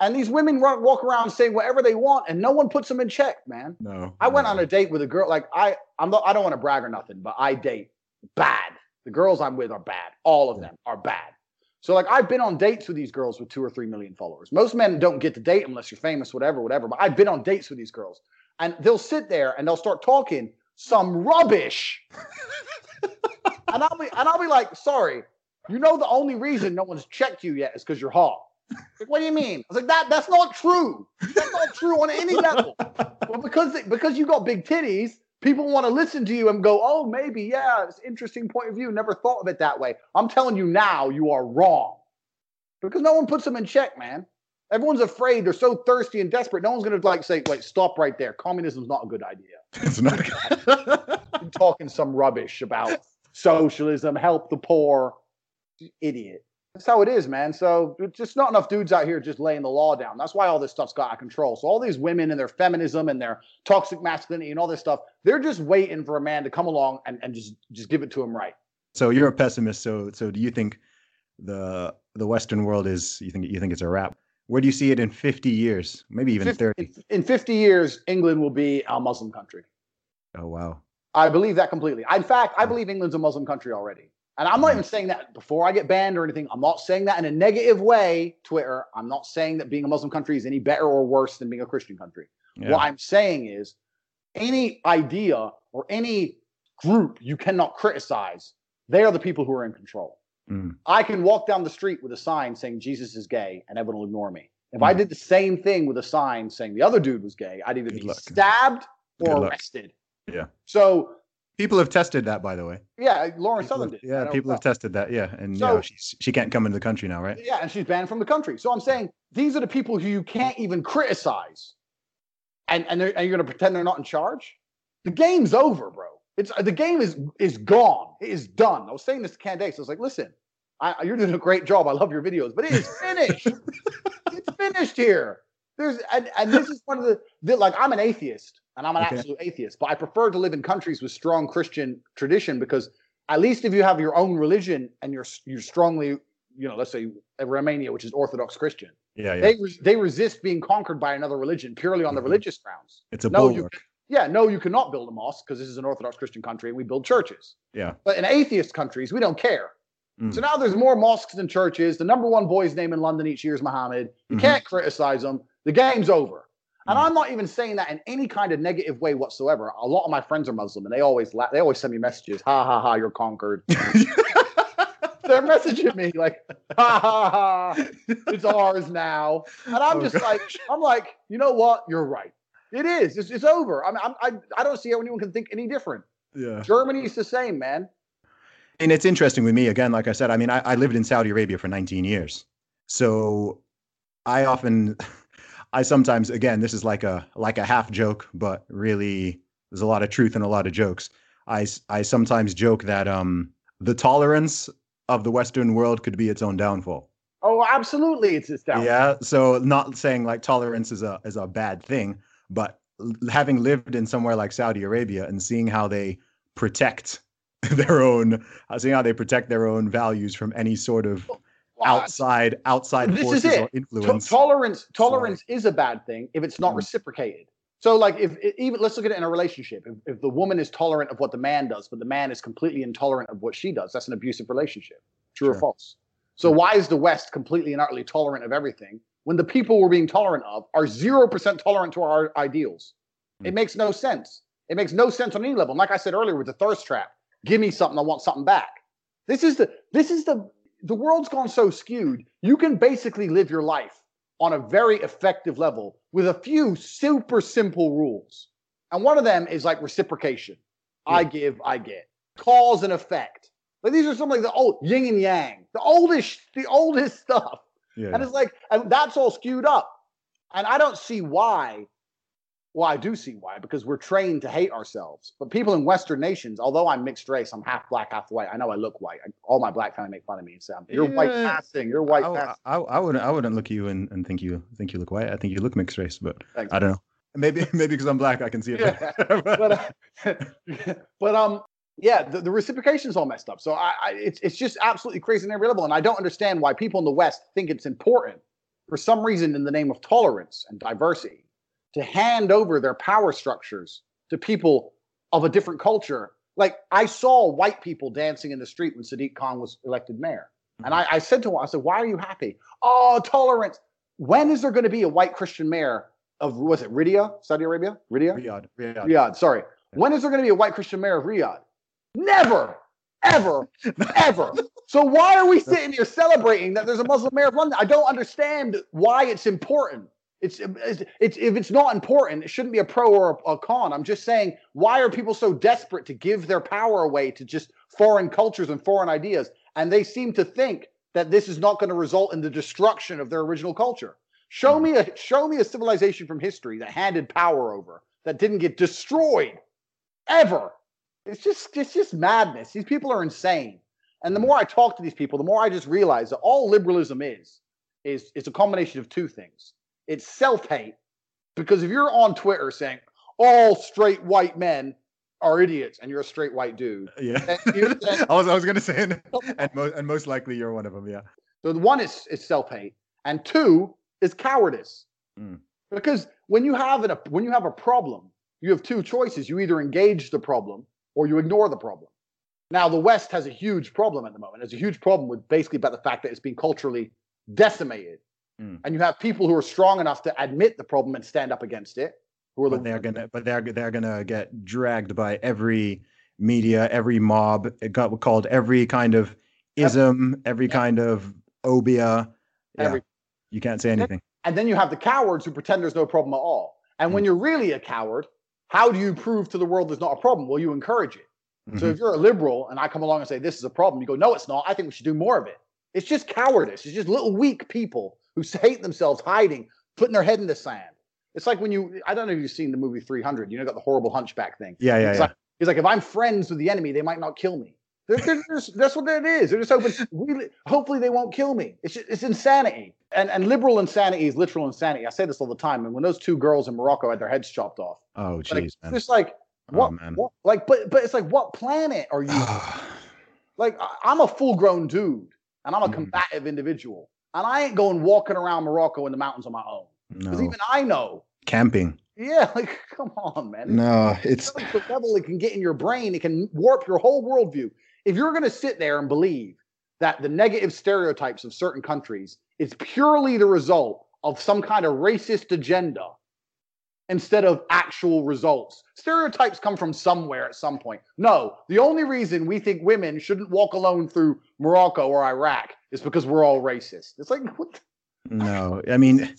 and these women run, walk around saying whatever they want, and no one puts them in check, man. No. I went no. on a date with a girl. Like I, I'm not. I don't want to brag or nothing, but I date bad. The girls I'm with are bad. All of them are bad. So like I've been on dates with these girls with two or three million followers. Most men don't get to date unless you're famous, whatever, whatever. But I've been on dates with these girls, and they'll sit there and they'll start talking some rubbish, and I'll be and I'll be like, sorry, you know the only reason no one's checked you yet is because you're hot. Like, what do you mean? I was like, that that's not true. That's not true on any level. Well, because they, because you got big titties, people want to listen to you and go, oh, maybe, yeah, it's an interesting point of view. Never thought of it that way. I'm telling you now, you are wrong. Because no one puts them in check, man. Everyone's afraid. They're so thirsty and desperate. No one's gonna like say, wait, stop right there. Communism's not a good idea. it's not. A good. Talking some rubbish about socialism, help the poor. Idiot. That's how it is, man. So just not enough dudes out here just laying the law down. That's why all this stuff's got out of control. So all these women and their feminism and their toxic masculinity and all this stuff, they're just waiting for a man to come along and, and just just give it to him right. so you're a pessimist. So so do you think the the Western world is you think you think it's a wrap? Where do you see it in 50 years? Maybe even 50 30. in 50 years, England will be a Muslim country. Oh wow. I believe that completely. In fact, I believe England's a Muslim country already. And I'm not even saying that before I get banned or anything. I'm not saying that in a negative way, Twitter. I'm not saying that being a Muslim country is any better or worse than being a Christian country. Yeah. What I'm saying is any idea or any group you cannot criticize, they are the people who are in control. Mm. I can walk down the street with a sign saying Jesus is gay and everyone will ignore me. If I Mm. did the same thing with a sign saying the other dude was gay, I'd either Good be luck. stabbed or arrested. Yeah. So People have tested that, by the way. yeah, Lauren People Southern did. yeah, people have tested that. Yeah, and So- yeah, she's, she can't come into the country now, right? Yeah, and she's banned from the country. So I'm saying these are the people who you can't even criticize, and and, and you're going to pretend they're not in charge. The game's over, bro. It's the game is is gone. It is done. I was saying this to Candace. I was like, listen, I, you're doing a great job. I love your videos, but it is finished. it's finished here. There's and, and this is one of the, the like I'm an atheist. And I'm an Okay. absolute atheist. But I prefer to live in countries with strong Christian tradition because at least if you have your own religion and you're you're strongly, you know, let's say Romania, which is Orthodox Christian, Yeah, yeah. they re- they resist being conquered by another religion purely on the Mhm. religious grounds. it's a no, you- bulwark. Yeah, no, you cannot build a mosque because this is an Orthodox Christian country and we build churches. Yeah. But in atheist countries, we don't care. Mm. So now there's more mosques than churches. The number one boy's name in London each year is Muhammad. You Mhm. can't criticize them. The game's over. And. I'm not even saying that in any kind of negative way whatsoever. A lot of my friends are Muslim, and they always they always send me messages. Ha ha ha! You're conquered. They're messaging me like, ha ha ha! It's ours now. And I'm Oh, just God. like, I'm like, you know what? You're right. It is. It's, it's over. I mean, I'm, I I don't see how anyone can think any different. yeah. Germany's the same, man. And it's interesting with me again. Like I said, I mean, I, I lived in Saudi Arabia for 19 years, so I often, I sometimes, again, this is like a like a half joke, but really, there's a lot of truth and a lot of jokes. I I sometimes joke that um the tolerance of the Western world could be its own downfall. Oh, absolutely. It's it's down. Yeah. So not saying like tolerance is a is a bad thing, but having lived in somewhere like Saudi Arabia and seeing how they protect their own, seeing how they protect their own values from any sort of outside outside This is forces it. or influence. tolerance tolerance is a bad thing if it's not Mhm. reciprocated. So, like, if even let's look at it in a relationship. If, if the woman is tolerant of what the man does, but the man is completely intolerant of what she does, that's an abusive relationship. True or false? So, why is the West completely and utterly tolerant of everything when the people we're being tolerant of are zero percent tolerant to our ideals? It Mm. makes no sense. It makes no sense on any level. And like I said earlier, with the thirst trap, give me something, I want something back. This is the this is the the world's gone so skewed. You can basically live your life on a very effective level with a few super simple rules. And one of them is like reciprocation. I give, I get. Cause and effect. Like these are some like the old yin and yang, the oldest, the oldest stuff. yeah. And it's like, and that's all skewed up. And I don't see why. Well, I do see why, because we're trained to hate ourselves. But people in Western nations, although I'm mixed race, I'm half black, half white. I know I look white. I, all my black family make fun of me and say, "You're white passing. You're white I, passing." I, I wouldn't I wouldn't look at you and, and think you think you look white. I think you look mixed race, but Thanks. I don't know. Maybe maybe because I'm black, I can see it. Yeah, but uh, but um yeah the, the reciprocation is all messed up so I, I it's it's just absolutely crazy and unrelatable and i don't understand why people in the west think it's important for some reason in the name of tolerance and diversity to hand over their power structures to people of a different culture like i saw white people dancing in the street when sadiq khan was elected mayor mm-hmm. and I, I said to him i said why are you happy oh tolerance when is there going to be a white christian mayor of was it Riyadh, Saudi Arabia? Riyadh? Riyadh, Riyadh. Riyadh, sorry. When is there going to be a white Christian mayor of Riyadh? Never, ever, ever. So why are we sitting here celebrating that there's a Muslim mayor of London? I don't understand why it's important. It's, um, it's, it's if it's not important, it shouldn't be a pro or a, a con. I'm just saying, why are people so desperate to give their power away to just foreign cultures and foreign ideas? And they seem to think that this is not going to result in the destruction of their original culture. Show hmm. me a show me a civilization from history that handed power over that didn't get destroyed ever. It's just it's just madness. These people are insane. And the hmm. more I talk to these people, the more I just realize that all liberalism is is is a combination of two things. It's self-hate because if you're on Twitter saying all straight white men are idiots and you're a straight white dude, Yeah. You- I was I was gonna say and, and, mo- and most likely you're one of them, yeah. So the one is, is self-hate, and two is cowardice. Mm. Because when you have an, a when you have a problem, you have two choices. You either engage the problem or you ignore the problem. Now the West has a huge problem at the moment. There's a huge problem with basically about the fact that it's been culturally decimated. Mm. And you have people who are strong enough to admit the problem and stand up against it. Who are But the they're gonna but they're they're gonna get dragged by every media, every mob, it got called every kind of ism, every Yep. kind of obia. Yeah. Every- you can't say anything. And then you have the cowards who pretend there's no problem at all. And Mm. when you're really a coward, how do you prove to the world there's not a problem? Well, you encourage it. So Mhm. if you're a liberal and I come along and say this is a problem, you go, no, it's not. I think we should do more of it. It's just cowardice. It's just little weak people who hate themselves, hiding, putting their head in the sand. It's like when you, I don't know if you've seen the movie 300, you know, got the horrible hunchback thing. Yeah, yeah, It's yeah. like, he's like, if I'm friends with the enemy, they might not kill me. They're, they're just, that's what it is. They're just hoping, really, hopefully they won't kill me. It's, just, it's insanity. And, and liberal insanity is literal insanity. I say this all the time. And when those two girls in Morocco had their heads chopped off, Oh, Like, jeez, man. It's like Oh, what, man. what, like, but but it's like, what planet are you? like, I- I'm a full grown dude, and I'm a Mhm. combative individual, and I ain't going walking around Morocco in the mountains on my own. Because no. even I know, Camping. yeah, like, come on, man. No, it's the level it can get in your brain, it can warp your whole worldview. If you're going to sit there and believe that the negative stereotypes of certain countries is purely the result of some kind of racist agenda instead of actual results, stereotypes come from somewhere at some point. No, the only reason we think women shouldn't walk alone through Morocco or Iraq is because we're all racist. It's like, what the- no. I mean,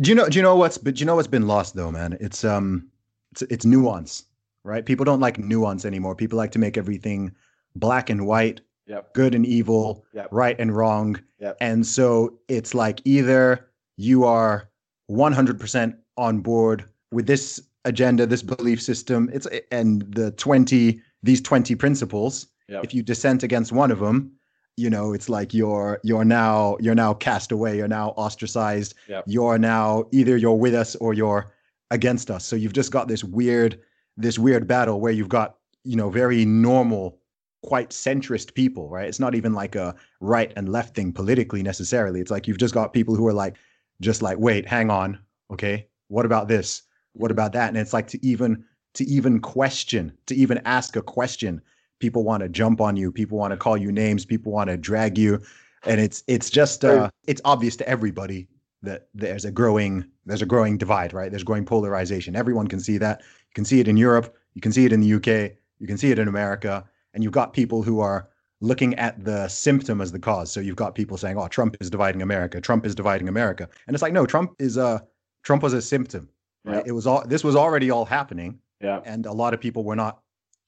do you know? Do you know what's? But do you know what's been lost though, man? It's um, it's it's nuance, right? People don't like nuance anymore. People like to make everything black and white, Yep. good and evil, Yep. right and wrong. Yep. And so it's like either you are 100% on board with this agenda, this belief system, it's and the 20 these 20 principles. If you dissent against one of them, you know, it's like you're you're now you're now cast away, you're now ostracized. Yep. You're now either you're with us or you're against us. So you've just got this weird this weird battle where you've got, you know, very normal quite centrist people, right? It's not even like a right and left thing politically necessarily. It's like you've just got people who are like, just like, wait, hang on, okay, what about this? What mm-hmm. about that? And it's like to even to even question, to even ask a question, people want to jump on you, people want to call you names, people want to drag you, and it's it's just uh, it's obvious to everybody that there's a growing there's a growing divide, right? There's growing polarization. Everyone can see that. You can see it in Europe, you can see it in the UK, you can see it in America, and you've got people who are looking at the symptom as the cause. So you've got people saying, "Oh, Trump is dividing America. Trump is dividing America," and it's like, no, Trump is a Trump was a symptom. Right? It was all this was already all happening, yeah, and a lot of people were not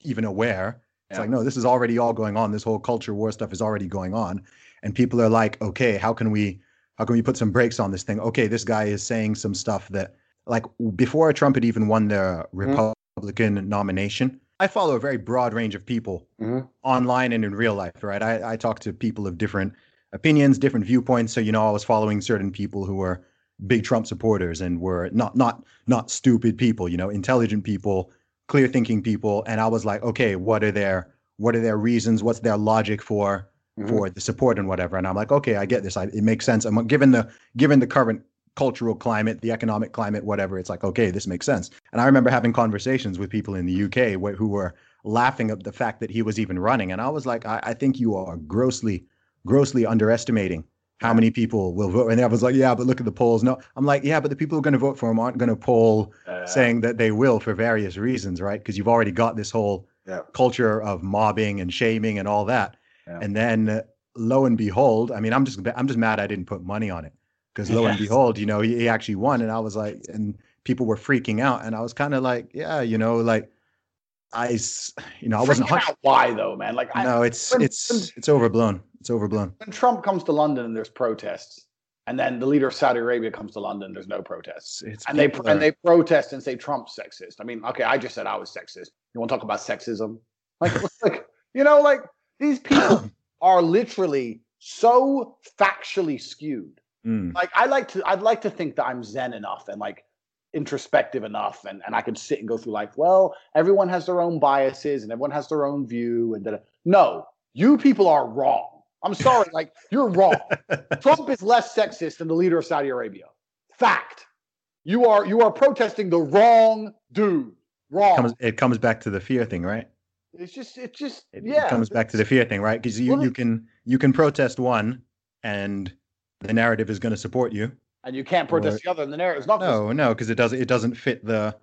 even aware. It's Yeah. like, no, this is already all going on. This whole culture war stuff is already going on, and people are like, okay, how can we how can we put some brakes on this thing? Okay, this guy is saying some stuff that like before Trump had even won the Republican nomination. I follow a very broad range of people Mhm. online and in real life, right? I, I talk to people of different opinions, different viewpoints. So, you know, I was following certain people who were big Trump supporters and were not not not stupid people, you know, intelligent people, clear thinking people. And I was like, okay, what are their what are their reasons? What's their logic for Mhm. for the support and whatever? And I'm like, okay, I get this. I, it makes sense. I'm given the given the current cultural climate, the economic climate, whatever. It's like, okay, this makes sense. And I remember having conversations with people in the UK wh- who were laughing at the fact that he was even running. And I was like, I, I think you are grossly, grossly underestimating how many people will vote. And I was like, yeah, but look at the polls. No, I'm like, yeah, but the people who are going to vote for him aren't going to poll Saying that they will for various reasons, right? Because you've already got this whole Yeah. culture of mobbing and shaming and all that. Yeah. And then uh, lo and behold, I mean, I'm just I'm just mad I didn't put money on it because lo and behold, you know, he, he actually won, and I was like, and people were freaking out, and I was kind of like, yeah, you know, like I, you know, I wasn't. Out why though, man? Like, I, no, it's when- it's it's overblown. It's overblown. when Trump comes to London and there's protests, and then the leader of Saudi Arabia comes to London, there's no protests, It's, and they and they protest and say Trump's sexist. I mean, okay, I just said I was sexist. You want to talk about sexism? Like, like you know, like these people are literally so factually skewed. Mm, Like, I like to, I'd like to think that I'm zen enough and like introspective enough, and and I can sit and go through life. Well, everyone has their own biases, and everyone has their own view, and da. no, you people are wrong. I'm sorry, like you're wrong. Trump is less sexist than the leader of Saudi Arabia. Fact. You are you are protesting the wrong dude. Wrong. comes it comes back to the fear thing, right? it's just it's just It, yeah. it comes back to the fear thing, right? Because you Well, you can you can protest one, and the narrative is going to support you. and you can't protest or- the other, and the narrative is not. gonna- No, no, because it doesn't it doesn't fit the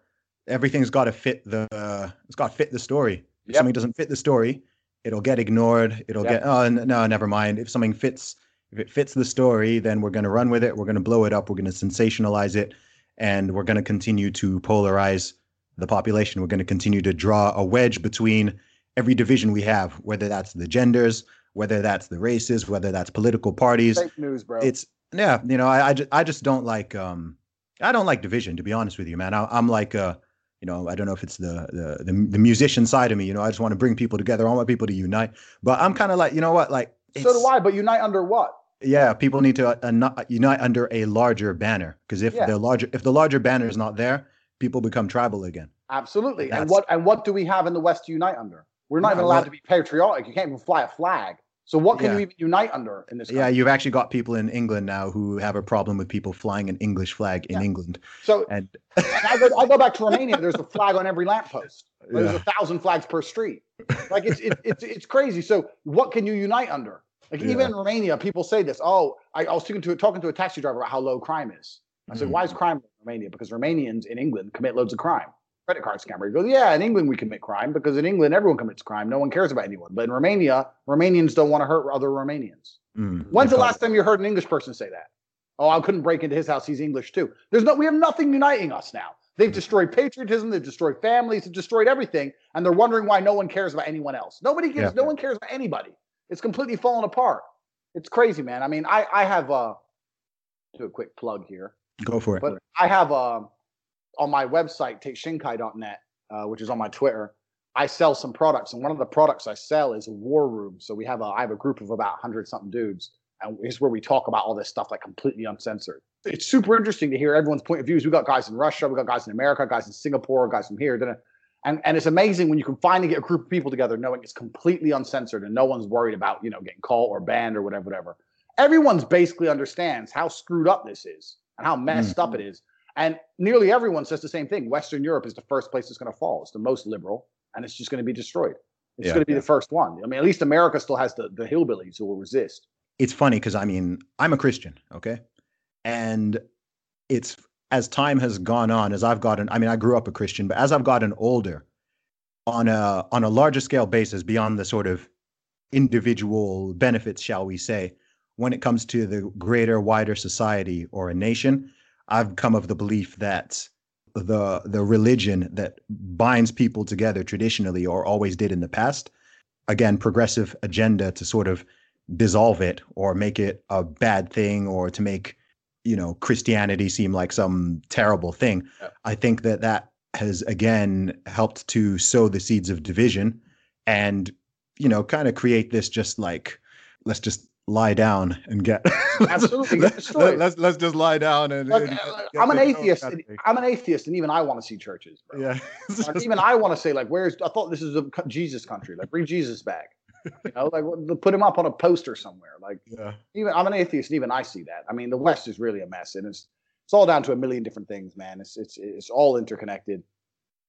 everything's got to fit the uh, it's got to fit the story. If Yep. something doesn't fit the story, it'll get ignored. It'll get oh no, never mind. If something fits if it fits the story, then we're going to run with it. We're going to blow it up. We're going to sensationalize it, and we're going to continue to polarize the population. We're going to continue to draw a wedge between every division we have, whether that's the genders, whether that's the races, whether that's political parties Fake news, bro. it's yeah you know i I just, I just don't like um i don't like division to be honest with you man I, i'm like uh you know i don't know if it's the, the the the musician side of me you know i just want to bring people together i want people to unite but i'm kind of like you know what like so do I, but unite under what? yeah people need to uh, unite under a larger banner because if Yeah. the larger if the larger banner is not there people become tribal again Absolutely. And That's- what and what do we have in the West to unite under? We're not Yeah, even allowed well- to be patriotic. You can't even fly a flag. So what can Yeah. you even unite under in this? Yeah, you've actually got people in England now who have a problem with people flying an English flag in Yeah. England. So And and I go, I go back to Romania. There's a flag on every lamppost. There's Yeah. a thousand flags per street. Like it's it, it's it's crazy. So what can you unite under? Like even in Romania, people say this. Oh, I, I was talking to talking to a taxi driver about how low crime is. I said, Mhm. why is crime in Romania? Because Romanians in England commit loads of crime. Credit card scammer. He goes, yeah, in England we commit crime because in England everyone commits crime. No one cares about anyone. But in Romania, Romanians don't want to hurt other Romanians. Mm, When's the last time you heard an English person say that? Oh, I couldn't break into his house. He's English too. There's no, we have nothing uniting us now. They've destroyed patriotism. They've destroyed families. They've destroyed everything, and they're wondering why no one cares about anyone else. Nobody gives. Yeah. No one cares about anybody. It's completely fallen apart. It's crazy, man. I mean, I I have uh, do a quick plug here. Go for it. but I have um on my website, takeshinkai.net, uh, which is on my Twitter. I sell some products, and one of the products I sell is a war room. So we have a I have a group of about hundred something dudes, and it's where we talk about all this stuff like completely uncensored. It's super interesting to hear everyone's point of views. We got guys in Russia, we got guys in America, guys in Singapore, guys from here, and and it's amazing when you can finally get a group of people together, knowing it's completely uncensored and no one's worried about you know getting caught or banned or whatever, whatever. Everyone's basically understands how screwed up this is and how messed up it is. And nearly everyone says the same thing. Western Europe is the first place it's going to fall. It's the most liberal, and it's just going to be destroyed. It's Yeah, going to be yeah. the first one. I mean, at least America still has the, the hillbillies who will resist. it's funny because I mean, I'm a Christian, okay? And it's as time has gone on, as I've gotten, I mean, I grew up a Christian, but as I've gotten older, on a on a larger scale basis, beyond the sort of individual benefits, shall we say, when it comes to the greater, wider society or a nation, I've come of the belief that the the religion that binds people together traditionally or always did in the past, again, progressive agenda to sort of dissolve it or make it a bad thing or to make you know christianity seem like some terrible thing Yeah. i think that that has again helped to sow the seeds of division and you know kind of create this just like let's just lie down and get Absolutely, get let's, let's let's just lie down and, Like, and I'm an atheist. and- I'm an atheist, and even I want to see churches. Bro. yeah Like, even I want to say, like, where's? I thought this is a Jesus country. Like, bring Jesus back. You know, like put him up on a poster somewhere. Like, yeah even I'm an atheist, and even I see that. I mean, the West is really a mess, and it's it's all down to a million different things, man. It's it's it's all interconnected.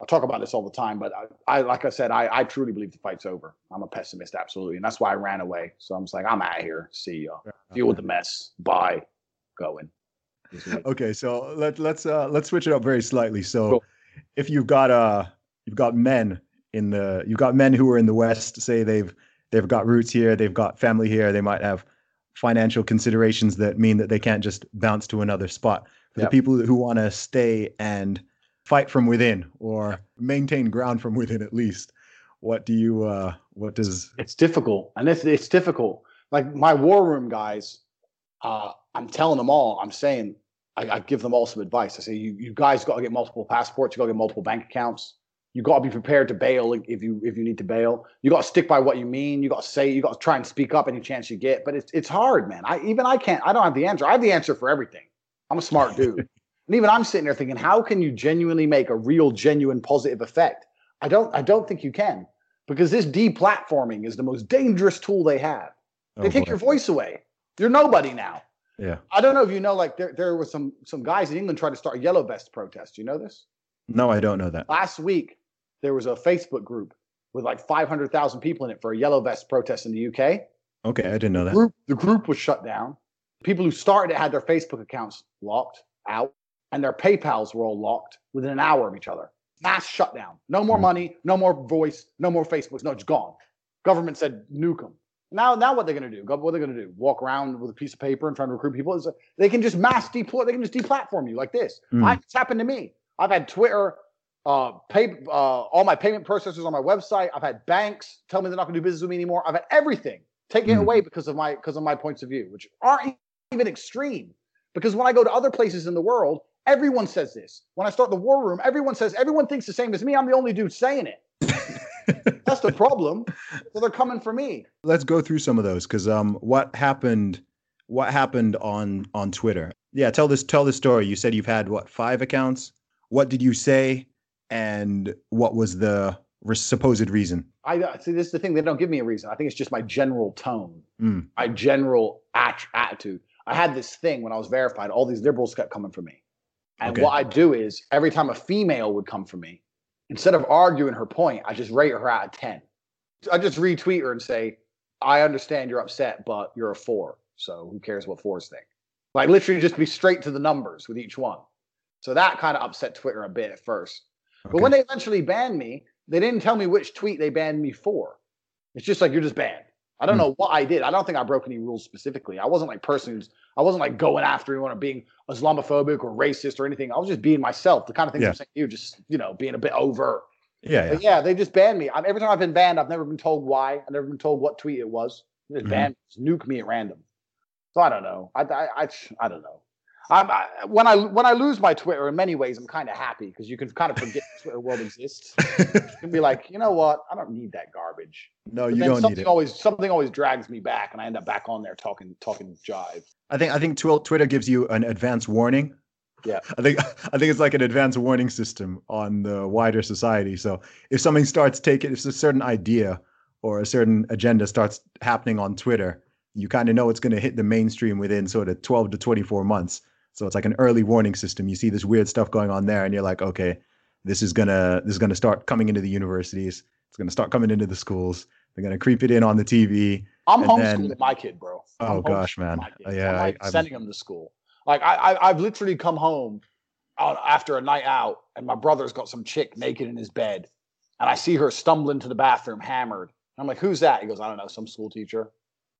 I talk about this all the time, but I, I like I said, I, I truly believe the fight's over. I'm a pessimist, absolutely, and that's why I ran away. So I'm just like, I'm out of here. See y'all. Deal with the mess. Bye. Going. okay so let, let's uh let's switch it up very slightly so Cool. if you've got uh you've got men in the you've got men who are in the west say they've they've got roots here they've got family here they might have financial considerations that mean that they can't just bounce to another spot for Yep. the people who want to stay and fight from within or maintain ground from within at least. What do you uh what does it's difficult and it's, it's difficult. Like my war room guys uh, i'm telling them all i'm saying I, I give them all some advice. I say you, you guys got to get multiple passports you got to get multiple bank accounts. You got to be prepared to bail if you if you need to bail. You got to stick by what you mean you got to say you got to try and speak up any chance you get. But it's it's hard man. I even i can't i don't have the answer. I have the answer for everything. I'm a smart dude and even i'm sitting there thinking how can you genuinely make a real genuine positive effect? I don't i don't think you can because this deplatforming is the most dangerous tool they have. They Oh, take boy. your voice away. You're nobody now. Yeah. I don't know if you know like there, there were some some guys in england trying to start a yellow vest protest. Do you know this? No i don't know that. Last week there was a facebook group with like 500000 people in it for a yellow vest protest in the uk okay i didn't know that. group the group was shut down. People who started it had their facebook accounts locked out and their paypals were all locked within an hour of each other mass shutdown no more Mhm. money no more voice no more facebooks no it's gone government said nuke them now now what they're going to do what are they going to do walk around with a piece of paper and try to recruit people It's they can just mass deploy they can just deplatform you like this Mm. I, it's happened to me i've had twitter uh, pay uh, all my payment processors on my website. I've had banks tell me they're not going to do business with me anymore. I've had everything taken Mm. away because of my because of my points of view, which aren't even extreme. Because when I go to other places in the world, everyone says this. When I start the war room, everyone says everyone thinks the same as me. I'm the only dude saying it. That's the problem. So they're coming for me. let's go through some of those because um what happened what happened on on twitter yeah tell this tell this story you said you've had what five accounts what did you say And what was the re- supposed reason? I uh, see. This is the thing. They don't give me a reason. I think it's just my general tone, Mm. my general at- attitude. I had this thing when I was verified. All these liberals kept coming for me, and Okay. what I do is every time a female would come for me, instead of arguing her point, I just rate her out of ten. I just retweet her and say, "I understand you're upset, but you're a four, so who cares what fours think?" Like literally, just be straight to the numbers with each one. So that kind of upset Twitter a bit at first. But when they eventually banned me, they didn't tell me which tweet they banned me for. It's just like you're just banned. I don't Hmm. know what I did. I don't think I broke any rules specifically. I wasn't like person who's I wasn't like going after anyone or being Islamophobic or racist or anything. I was just being myself. The kind of things Yeah. I'm saying to you, just you know, being a bit overt. yeah, yeah. Yeah, they just banned me. I every time I've been banned, I've never been told why. I've never been told what tweet it was. They just Mhm. banned, just nuke me at random. So I don't know. I I I, I don't know. I'm, I, when I when I lose my Twitter, in many ways, I'm kind of happy because you can kind of forget the Twitter world exists. You can be like, you know what? I don't need that garbage. no, But you then don't need something it. always something always drags me back, and I end up back on there talking talking jive. I think I think Twi- Twitter gives you an advance warning. Yeah. I think I think it's like an advance warning system on the wider society. So if something starts taking, if a certain idea or a certain agenda starts happening on Twitter, you kind of know it's going to hit the mainstream within sort of 12 to 24 months. So it's like an early warning system. You see this weird stuff going on there, and you're like, okay, this is gonna this is gonna start coming into the universities. It's gonna start coming into the schools. They're gonna creep it in on the TV. I'm homeschooling then- my kid, bro. I'm Oh, gosh, man. Uh, yeah, I'm like I'm- sending him to school. Like I, I I've literally come home after a night out, and my brother's got some chick naked in his bed, and I see her stumbling to the bathroom, hammered. And I'm like, "Who's that?" He goes, "I don't know, some school teacher."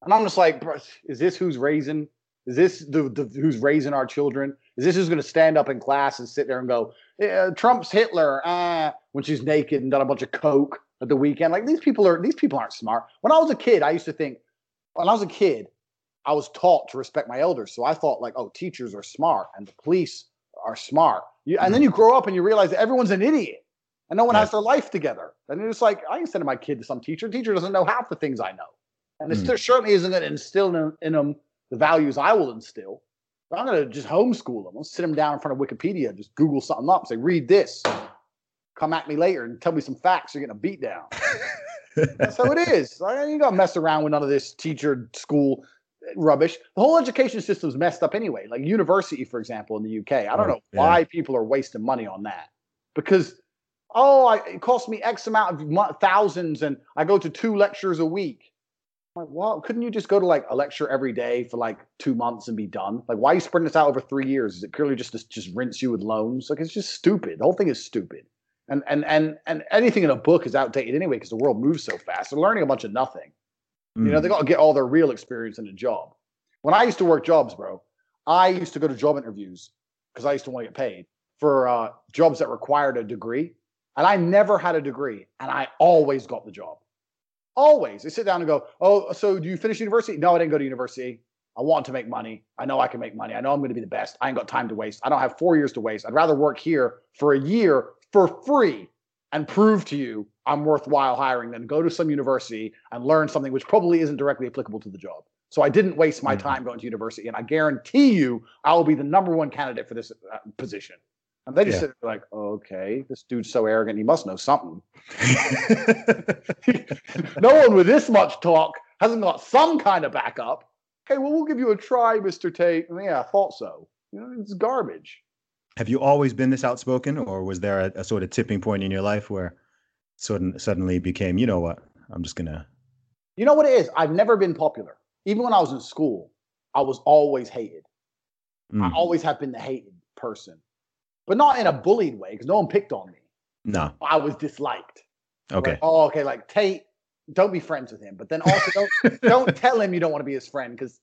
And I'm just like, "Bro, "Is this who's raising? Is this the, the who's raising our children? Is this who's going to stand up in class and sit there and go, yeah, Trump's Hitler?" Ah, when she's naked and done a bunch of coke at the weekend. Like these people are these people aren't smart. When I was a kid, I used to think when I was a kid, I was taught to respect my elders. So I thought like, oh, teachers are smart and the police are smart. You, and then you grow up and you realize that everyone's an idiot and no one Right. has their life together. And it's like, I ain't sending my kid to some teacher. Teacher doesn't know half the things I know. And it Mm. certainly isn't going to instill in, in them the values I will instill. But I'm going to just homeschool them. I'll sit them down in front of Wikipedia, just Google something up, say, read this. Come at me later and tell me some facts. You're getting a beat down. That's how it is. Like, you don't mess around with none of this teacher school rubbish. The whole education system's messed up anyway. Like university, for example, in the UK. I don't Oh, know yeah. why people are wasting money on that. Because oh, I, it costs me X amount of thousands, and I go to two lectures a week. Like, well, couldn't you just go to like a lecture every day for like two months and be done? Like, why are you spreading this out over three years? Is it purely just to just rinse you with loans? Like, it's just stupid. The whole thing is stupid. And and and and anything in a book is outdated anyway because the world moves so fast. They're learning a bunch of nothing. You know, Mm. they got to get all their real experience in a job. When I used to work jobs, bro, I used to go to job interviews because I used to want to get paid for uh, jobs that required a degree. And I never had a degree, and I always got the job. Always. They sit down and go, Oh, so do you finish university? No, I didn't go to university. I want to make money. I know I can make money. I know I'm going to be the best. I ain't got time to waste. I don't have four years to waste. I'd rather work here for a year for free and prove to you I'm worthwhile hiring than go to some university and learn something which probably isn't directly applicable to the job. So I didn't waste my Mhm. time going to university, and I guarantee you I will be the number one candidate for this uh, position. And they just Yeah. sit there like, okay, this dude's so arrogant, he must know something. no one with this much talk hasn't got some kind of backup. Okay, well, we'll give you a try, Mr. Tate. Yeah, I thought so. You know, it's garbage. Have you always been this outspoken, or was there a, a sort of tipping point in your life where sudden suddenly became, you know what, I'm just gonna. You know what it is? I've never been popular. Even when I was in school, I was always hated. I Mm, always have been the hated person, but not in a bullied way because no one picked on me. no, I was disliked. okay, Like, oh, okay. Like Tate, don't be friends with him, but then also don't don't tell him you don't want to be his friend because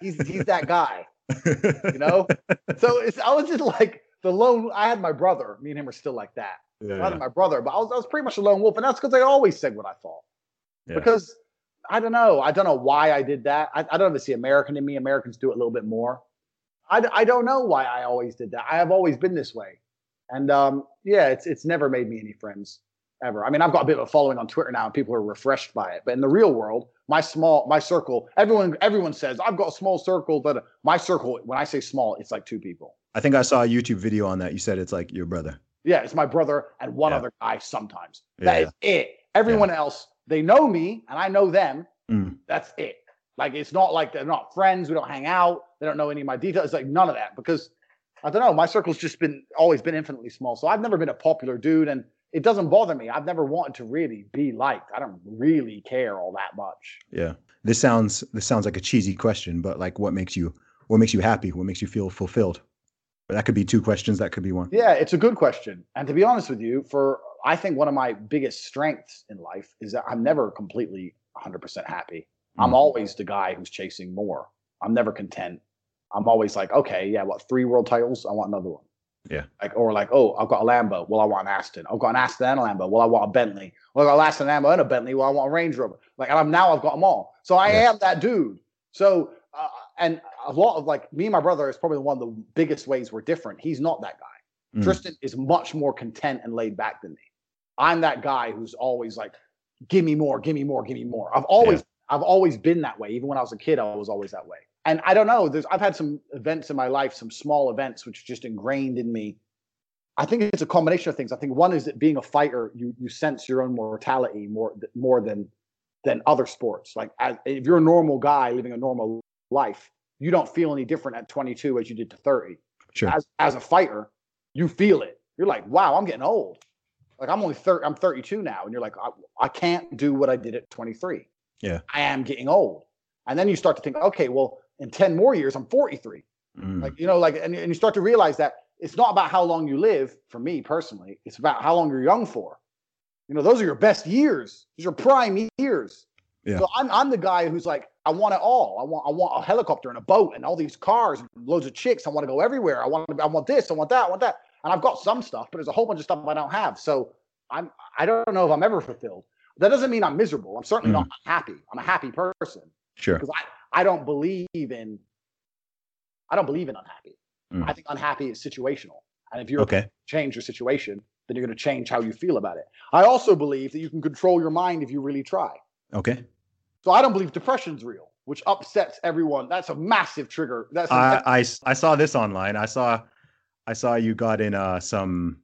he's he's that guy. You know. So it's I was just like the lone. I had my brother. Me and him were still like that. I Yeah, my brother, but I was I was pretty much a lone wolf, and that's because I always said what I thought. yeah. Because I don't know. I don't know why I did that. I, I don't ever see American in me. Americans do it a little bit more. I, I don't know why I always did that. I have always been this way. And um, yeah, it's it's never made me any friends ever. I mean, I've got a bit of a following on Twitter now, and people are refreshed by it. But in the real world, my small my circle, everyone everyone says I've got a small circle. That my circle, when I say small, it's like two people. I think I saw a YouTube video on that. You said it's like your brother. Yeah, it's my brother and one Yeah. other guy sometimes. Yeah, That is it. Everyone else, they know me and I know them. Mm. That's it. Like it's not like they're not friends. We don't hang out. They don't know any of my details. It's like none of that because I don't know. My circle's just been always been infinitely small. So I've never been a popular dude, and it doesn't bother me. I've never wanted to really be liked. I don't really care all that much. Yeah. This sounds this sounds like a cheesy question, but like what makes you what makes you happy? What makes you feel fulfilled? But that could be two questions, that could be one. Yeah, it's a good question. And to be honest with you, for I think one of my biggest strengths in life is that I'm never completely 100% happy. I'm Mm. always the guy who's chasing more. I'm never content. I'm always like, okay, yeah, what three world titles? I want another one. Yeah. Like, or like, oh, I've got a Lambo. Well, I want an Aston. I've got an Aston and a Lambo. Well, I want a Bentley. Well, I got an Aston Lambo and a Bentley. Well, I want a Range Rover. Like, and I'm now I've got them all. So I Yeah. am that dude. So, uh, and a lot of like me and my brother is probably one of the biggest ways we're different. He's not that guy. Mm. Tristan is much more content and laid back than me. I'm that guy who's always like, give me more, give me more, give me more. I've always, I've always been that way. Even when I was a kid, I was always that way. And I don't know, there's I've had some events in my life, some small events which are just ingrained in me. I think it's a combination of things. I think one is that being a fighter, you you sense your own mortality more more than than other sports. Like as, if you're a normal guy living a normal life, you don't feel any different at 22 as you did to 30 Sure. as as a fighter, you feel it. You're like, wow, I'm getting old. Like I'm only 30, I'm 32 now, and you're like, I, I can't do what I did at 23. Yeah. I am getting old. And then you start to think, okay, well, in 10 more years, I'm 43. Mm. Like, you know, like, and, and you start to realize that it's not about how long you live, for me personally, it's about how long you're young for. You know, those are your best years. These are prime years. Yeah. So I'm I'm the guy who's like, I want it all. I want I want a helicopter and a boat and all these cars and loads of chicks. I want to go everywhere. I want I want this. I want that. I want that. And I've got some stuff, but there's a whole bunch of stuff I don't have. So I'm I don't know if I'm ever fulfilled. That doesn't mean I'm miserable. I'm certainly Mm. not happy. I'm a happy person Sure. because I, I don't believe in I don't believe in unhappy. Mm. I think unhappy is situational. And if you're Okay. change your situation, then you're going to change how you feel about it. I also believe that you can control your mind if you really try. Okay. So I don't believe depression's real, which upsets everyone. That's a massive trigger. That's I, I saw this online. I saw I saw you got in uh some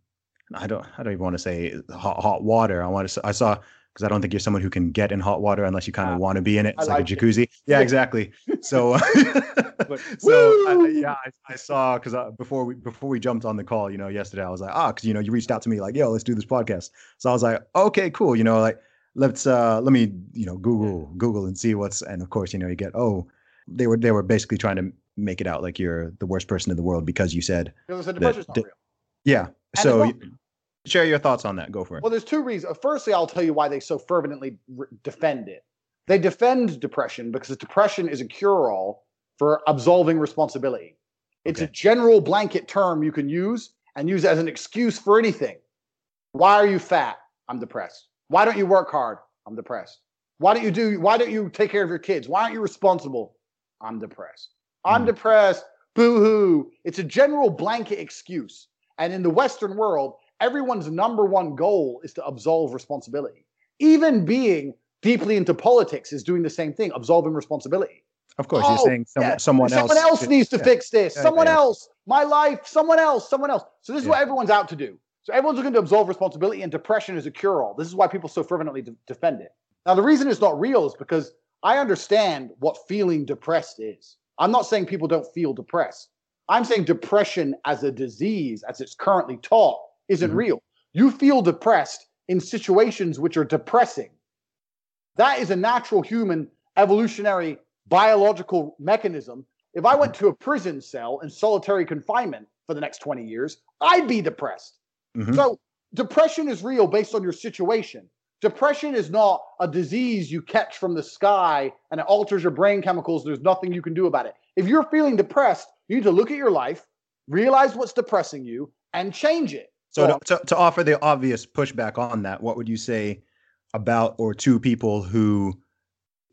I don't I don't even want to say hot hot water. I want to I saw because I don't think you're someone who can get in hot water unless you kind of Ah, want to be in it. It's like, like a jacuzzi. Yeah, Yeah. exactly. So But- so I, yeah, I, I saw because uh, before we before we jumped on the call, you know, yesterday I was like, ah, because you know, you reached out to me like, yo, let's do this podcast. So I was like, okay, cool. You know, like let's uh let me you know Google Google and see what's and of course you know you get oh they were they were basically trying to make it out like you're the worst person in the world because you said because I said depression's not the- real. yeah. And So share your thoughts on that. Go for it. Well, there's two reasons. Firstly, I'll tell you why they so fervently re- defend it. They defend depression because depression is a cure-all for absolving responsibility. It's a general blanket term you can use and use as an excuse for anything. Why are you fat? I'm depressed. Why don't you work hard? I'm depressed. Why don't you do why don't you take care of your kids? Why aren't you responsible? I'm depressed. I'm Hmm. depressed. Boo-hoo. It's a general blanket excuse. And in the Western world, everyone's number one goal is to absolve responsibility. Even being deeply into politics is doing the same thing, absolving responsibility. of course, you're Oh, saying some, yeah. someone else. Someone else should- needs to yeah. fix this. Someone yeah. else. My life. Someone else. Someone else. So this is what everyone's out to do. So everyone's looking to absolve responsibility, and depression is a cure-all. This is why people so fervently de- defend it. Now, the reason it's not real is because I understand what feeling depressed is. I'm not saying people don't feel depressed. I'm saying depression as a disease, as it's currently taught, isn't Mhm. real. You feel depressed in situations which are depressing. That is a natural human evolutionary biological mechanism. If I went to a prison cell in solitary confinement for the next 20 years, I'd be depressed. Mhm. So, depression is real based on your situation. Depression is not a disease you catch from the sky and it alters your brain chemicals. There's nothing you can do about it. If you're feeling depressed, you need to look at your life, realize what's depressing you, and change it. So to, to, to offer the obvious pushback on that, what would you say about or to people who,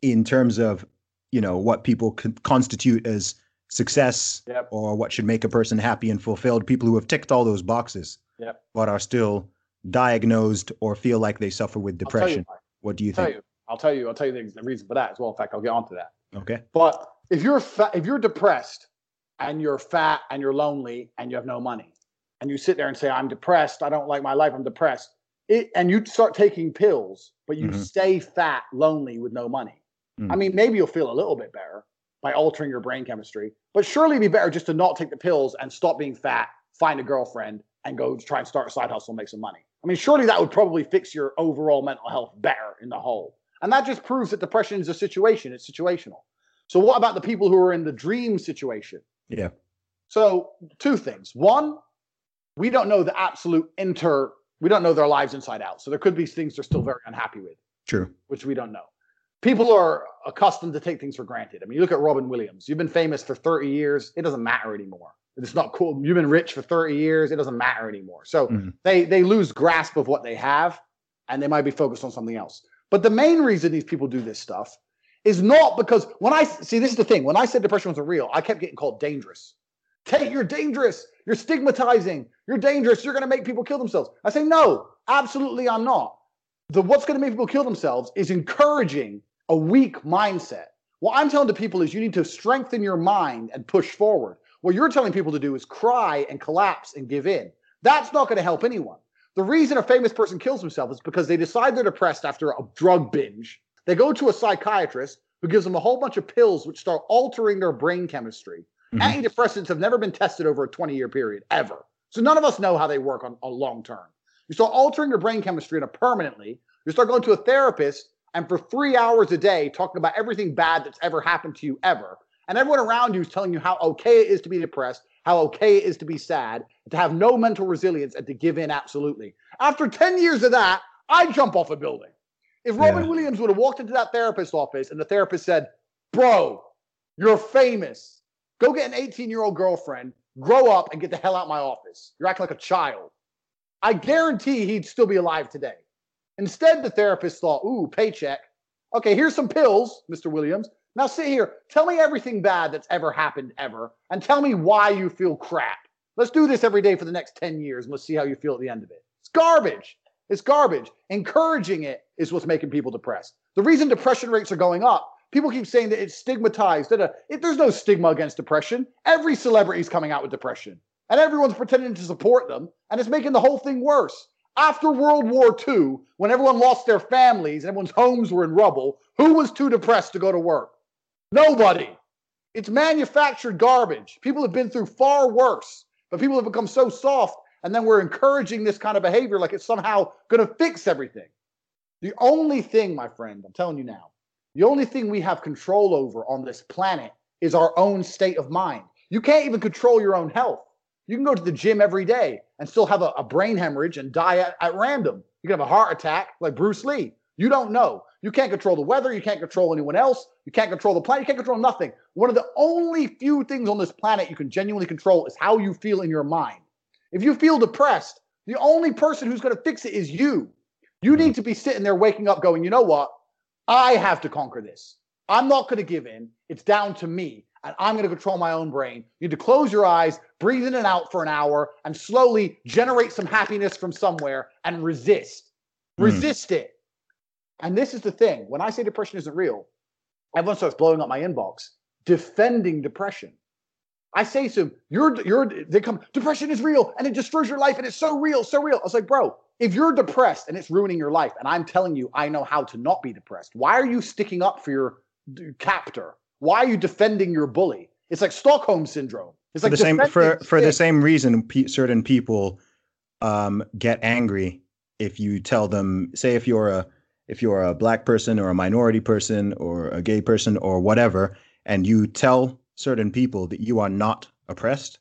in terms of, you know, what people con- constitute as success Yep. or what should make a person happy and fulfilled, people who have ticked all those boxes, Yep. but are still diagnosed or feel like they suffer with I'll you depression. What do you I'll tell think? you. I'll tell you. I'll tell you the, the reason for that as well. In fact, I'll get onto that. Okay. But if you're fa- if you're depressed and you're fat and you're lonely and you have no money and you sit there and say, I'm depressed, I don't like my life, I'm depressed, it, and you start taking pills, but you Mhm. stay fat, lonely with no money. I Mm. mean, maybe you'll feel a little bit better by altering your brain chemistry, but surely it'd be better just to not take the pills and stop being fat, find a girlfriend, and go try and start a side hustle and make some money. I mean, surely that would probably fix your overall mental health better in the whole. And that just proves that depression is a situation, it's situational. So, what about the people who are in the dream situation? Yeah. So, two things. One, we don't know the absolute inter, we don't know their lives inside out. So, there could be things they're still very unhappy with True. which we don't know. People are accustomed to take things for granted. I mean, you look at Robin Williams. You've been famous for 30 years. It doesn't matter anymore. It's not cool. You've been rich for 30 years. It doesn't matter anymore. So Mhm. they they lose grasp of what they have, and they might be focused on something else. But the main reason these people do this stuff is not because when I see this is the thing. When I said depression wasn't real, I kept getting called dangerous. Tate, you're dangerous. You're stigmatizing. You're dangerous. You're going to make people kill themselves. I say no, absolutely, I'm not the what's going to make people kill themselves is encouraging a weak mindset. What I'm telling the people is you need to strengthen your mind and push forward. What you're telling people to do is cry and collapse and give in. That's not going to help anyone. The reason a famous person kills himself is because they decide they're depressed after a drug binge. They go to a psychiatrist who gives them a whole bunch of pills which start altering their brain chemistry. Mhm. Antidepressants have never been tested over a 20 year period, ever. So none of us know how they work on, on long term. You start altering your brain chemistry in a permanently. You start going to a therapist and for three hours a day talking about everything bad that's ever happened to you ever. And everyone around you is telling you how okay it is to be depressed, how okay it is to be sad, to have no mental resilience, and to give in absolutely. After 10 years of that, I'd jump off a building. If Robin Yeah. Williams would have walked into that therapist's office and the therapist said, Bro, you're famous. Go get an 18 year old girlfriend, grow up, and get the hell out of my office. You're acting like a child. I guarantee he'd still be alive today. Instead, the therapist thought, ooh, paycheck. Okay, here's some pills, Mr. Williams. Now sit here. Tell me everything bad that's ever happened ever, and tell me why you feel crap. Let's do this every day for the next 10 years, and let's see how you feel at the end of it. It's garbage. It's garbage. Encouraging it is what's making people depressed. The reason depression rates are going up, people keep saying that it's stigmatized. It, there's no stigma against depression. Every celebrity is coming out with depression, and everyone's pretending to support them, and it's making the whole thing worse. After World War II, when everyone lost their families and everyone's homes were in rubble, who was too depressed to go to work? Nobody. It's manufactured garbage. People have been through far worse, but people have become so soft, and then we're encouraging this kind of behavior like it's somehow going to fix everything. The only thing, my friend, I'm telling you now, the only thing we have control over on this planet is our own state of mind. You can't even control your own health. You can go to the gym every day and still have a, a brain hemorrhage and die at, at random. You can have a heart attack like Bruce Lee. You don't know. You can't control the weather. You can't control anyone else. You can't control the planet. You can't control nothing. One of the only few things on this planet you can genuinely control is how you feel in your mind. If you feel depressed, the only person who's going to fix it is you. You mm-hmm. need to be sitting there waking up going, you know what? I have to conquer this. I'm not going to give in. It's down to me. And I'm going to control my own brain. You need to close your eyes, breathe in and out for an hour, and slowly generate some happiness from somewhere and resist. Hmm. Resist it. And this is the thing when I say depression isn't real, everyone starts blowing up my inbox, defending depression. I say to them, you're, you're, they come, depression is real and it destroys your life and it's so real, so real. I was like, bro, if you're depressed and it's ruining your life, and I'm telling you, I know how to not be depressed, why are you sticking up for your captor? Why are you defending your bully? It's like Stockholm syndrome. It's for like the same for for the same reason pe- certain people um get angry if you tell them say if you're a if you're a black person or a minority person or a gay person or whatever and you tell certain people that you are not oppressed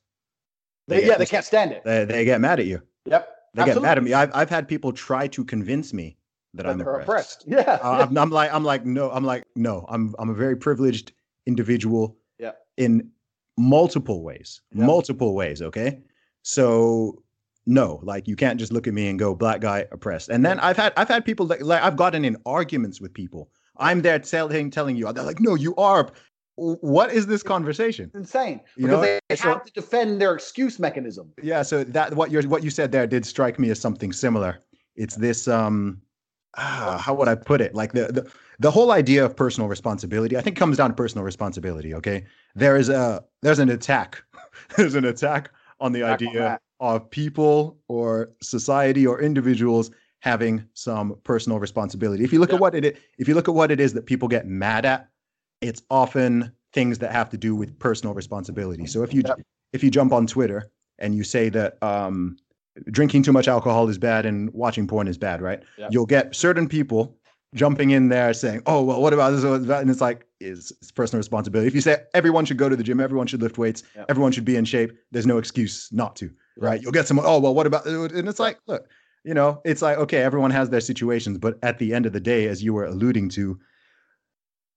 They, get yeah, they can't stand it. they, they get mad at you Yep. They get mad at me. I've, I've had people try to convince me that, That i'm oppressed, oppressed. Yeah. Uh, I'm, I'm like i'm like no i'm like no. I'm i'm a very privileged individual Yeah. in multiple ways Yeah. multiple ways okay? So no like you can't just look at me and go black guy oppressed. And then i've had i've had people that like i've gotten in arguments with people. I'm there telling telling you. They're like no you are what is this conversation? It's insane. You because know, they so- have to defend their excuse mechanism. yeah so that what you're what you said there did strike me as something similar. It's this um ah, how would i put it? Like the, the the whole idea of personal responsibility i think comes down to personal responsibility okay? There is a there's an attack. There's an attack on the on idea that. of people or society or individuals having some personal responsibility. If you look Yeah. at what it if you look at what it is that people get mad at, it's often things that have to do with personal responsibility. So if you Yep. if you jump on Twitter and you say that um, drinking too much alcohol is bad and watching porn is bad, right? Yep. You'll get certain people jumping in there saying, "Oh, well, what about this?" And it's like, it's, it's personal responsibility. If you say everyone should go to the gym, everyone should lift weights, Yep. everyone should be in shape, there's no excuse not to, right? You'll get someone, "Oh, well, what about?" And it's like, look, you know, it's like, okay, everyone has their situations, but at the end of the day, as you were alluding to,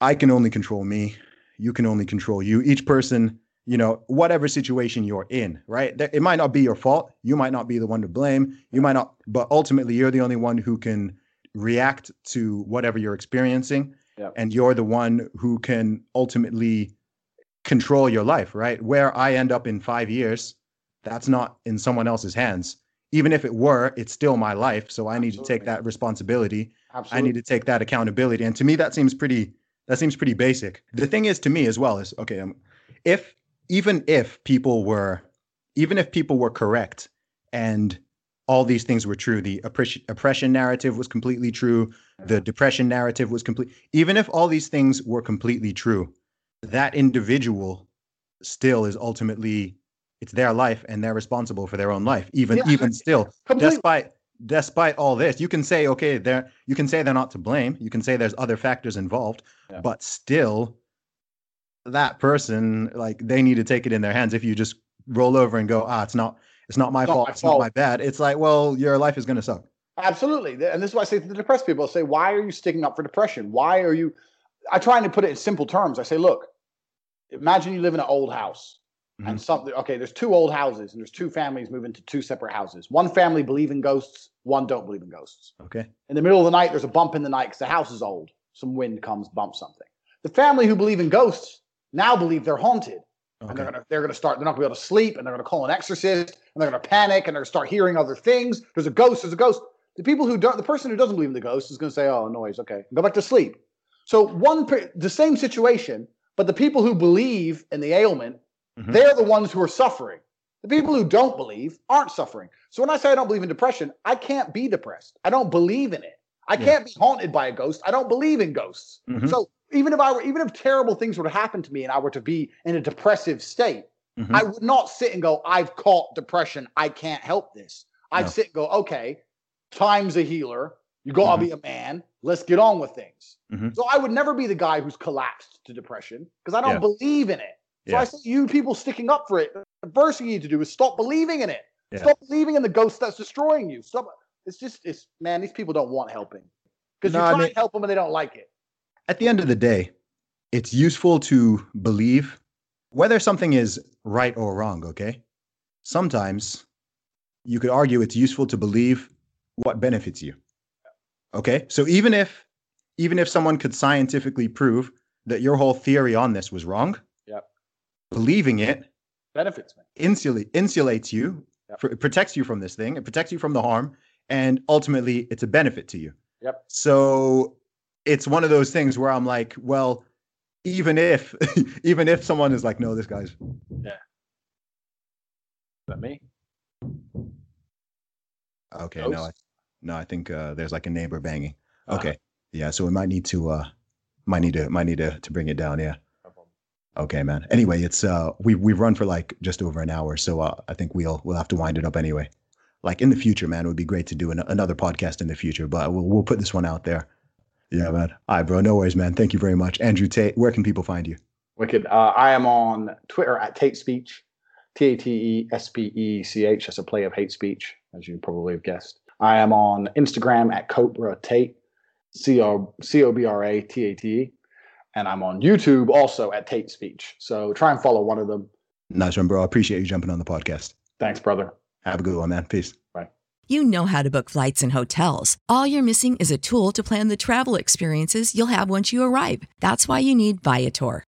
I can only control me. You can only control you. Each person, you know, whatever situation you're in, right? It might not be your fault. You might not be the one to blame. You might not, but ultimately, you're the only one who can react to whatever you're experiencing. Yep. And you're the one who can ultimately control your life, right? Where I end up in five years, that's not in someone else's hands. Even if it were, it's still my life. So I need to take that responsibility. Absolutely. I need to take that accountability. And to me, that seems pretty. That seems pretty basic. The thing is, to me as well, is okay. Um, if even if people were, even if people were correct, and all these things were true, the oppression, oppression narrative was completely true. The depression narrative was complete. Even if all these things were completely true, that individual still is ultimately it's their life and they're responsible for their own life. Even Yeah, even still, Completely. despite despite all this you can say okay they're you can say they're not to blame you can say there's other factors involved Yeah. but still that person like they need to take it in their hands if you just roll over and go ah it's not it's not my It's not fault my it's not my bad it's like well your life is going to suck Absolutely. And this is why I say to the depressed people, I say, why are you sticking up for depression? Why are you I try to put it in simple terms. I say, look, imagine you live in an old house Mm-hmm. and something okay, there's two old houses and there's two families moving to two separate houses. One family believe in ghosts, one don't believe in ghosts. okay In the middle of the night, there's a bump in the night because the house is old. Some wind comes, bumps something. The family who believe in ghosts now believe they're haunted. And they're gonna they're gonna start, they're not gonna be able to sleep, and they're gonna call an exorcist, and they're gonna panic, and they're gonna start hearing other things. There's a ghost, there's a ghost. The people who don't, the person who doesn't believe in the ghost is gonna say, Oh, noise, okay, go back to sleep. So one the same situation, but the people who believe in the ailment, Mhm. they're the ones who are suffering. The people who don't believe aren't suffering. So when I say I don't believe in depression, I can't be depressed. I don't believe in it. I Yeah. can't be haunted by a ghost. I don't believe in ghosts. Mhm. So even if I were, even if terrible things were to happen to me and I were to be in a depressive state, Mhm. I would not sit and go, I've caught depression. I can't help this. I'd No. sit and go, okay, time's a healer. You got to be a man. Let's get on with things. Mhm. So I would never be the guy who's collapsed to depression because I don't Yeah. believe in it. So. I see you people sticking up for it, the first thing you need to do is stop believing in it. Yeah. Stop believing in the ghost that's destroying you. Stop. It's just, it's man, these people don't want helping because No, you I try mean- and help them and they don't like it. at the end of the day, it's useful to believe whether something is right or wrong, okay? Sometimes you could argue it's useful to believe what benefits you. Okay? So even if even if someone could scientifically prove that your whole theory on this was wrong. Believing it Benefits me. insulate, insulates you, Yep. it protects you from this thing, it protects you from the harm, and ultimately it's a benefit to you. Yep. So it's one of those things where I'm like, well, even if even if someone is like, no, this guy's yeah. Is that me? okay, no, I, no, I think uh, there's like a neighbor banging. Uh-huh. Okay, yeah, so we might need to uh, might need to might need to to bring it down. Yeah. Okay, man. Anyway, it's uh we we've run for like just over an hour, so uh, I think we'll we'll have to wind it up anyway. Like in the future, man, it would be great to do an, another podcast in the future, but we'll we'll put this one out there. Yeah, man. All right, bro. No worries, man. Thank you very much, Andrew Tate. Where can people find you? Wicked. Uh, I am on Twitter at Tate Speech, T A T E S P E C H. That's a play of hate speech, as you probably have guessed. I am on Instagram at Cobra Tate, C O B R A T A T E. And I'm on YouTube also at Tate Speech. So try and follow one of them. Nice one, bro. I appreciate you jumping on the podcast. Thanks, brother. Have a good one, man. Peace. Bye. You know how to book flights and hotels. All you're missing is a tool to plan the travel experiences you'll have once you arrive. That's why you need Viator.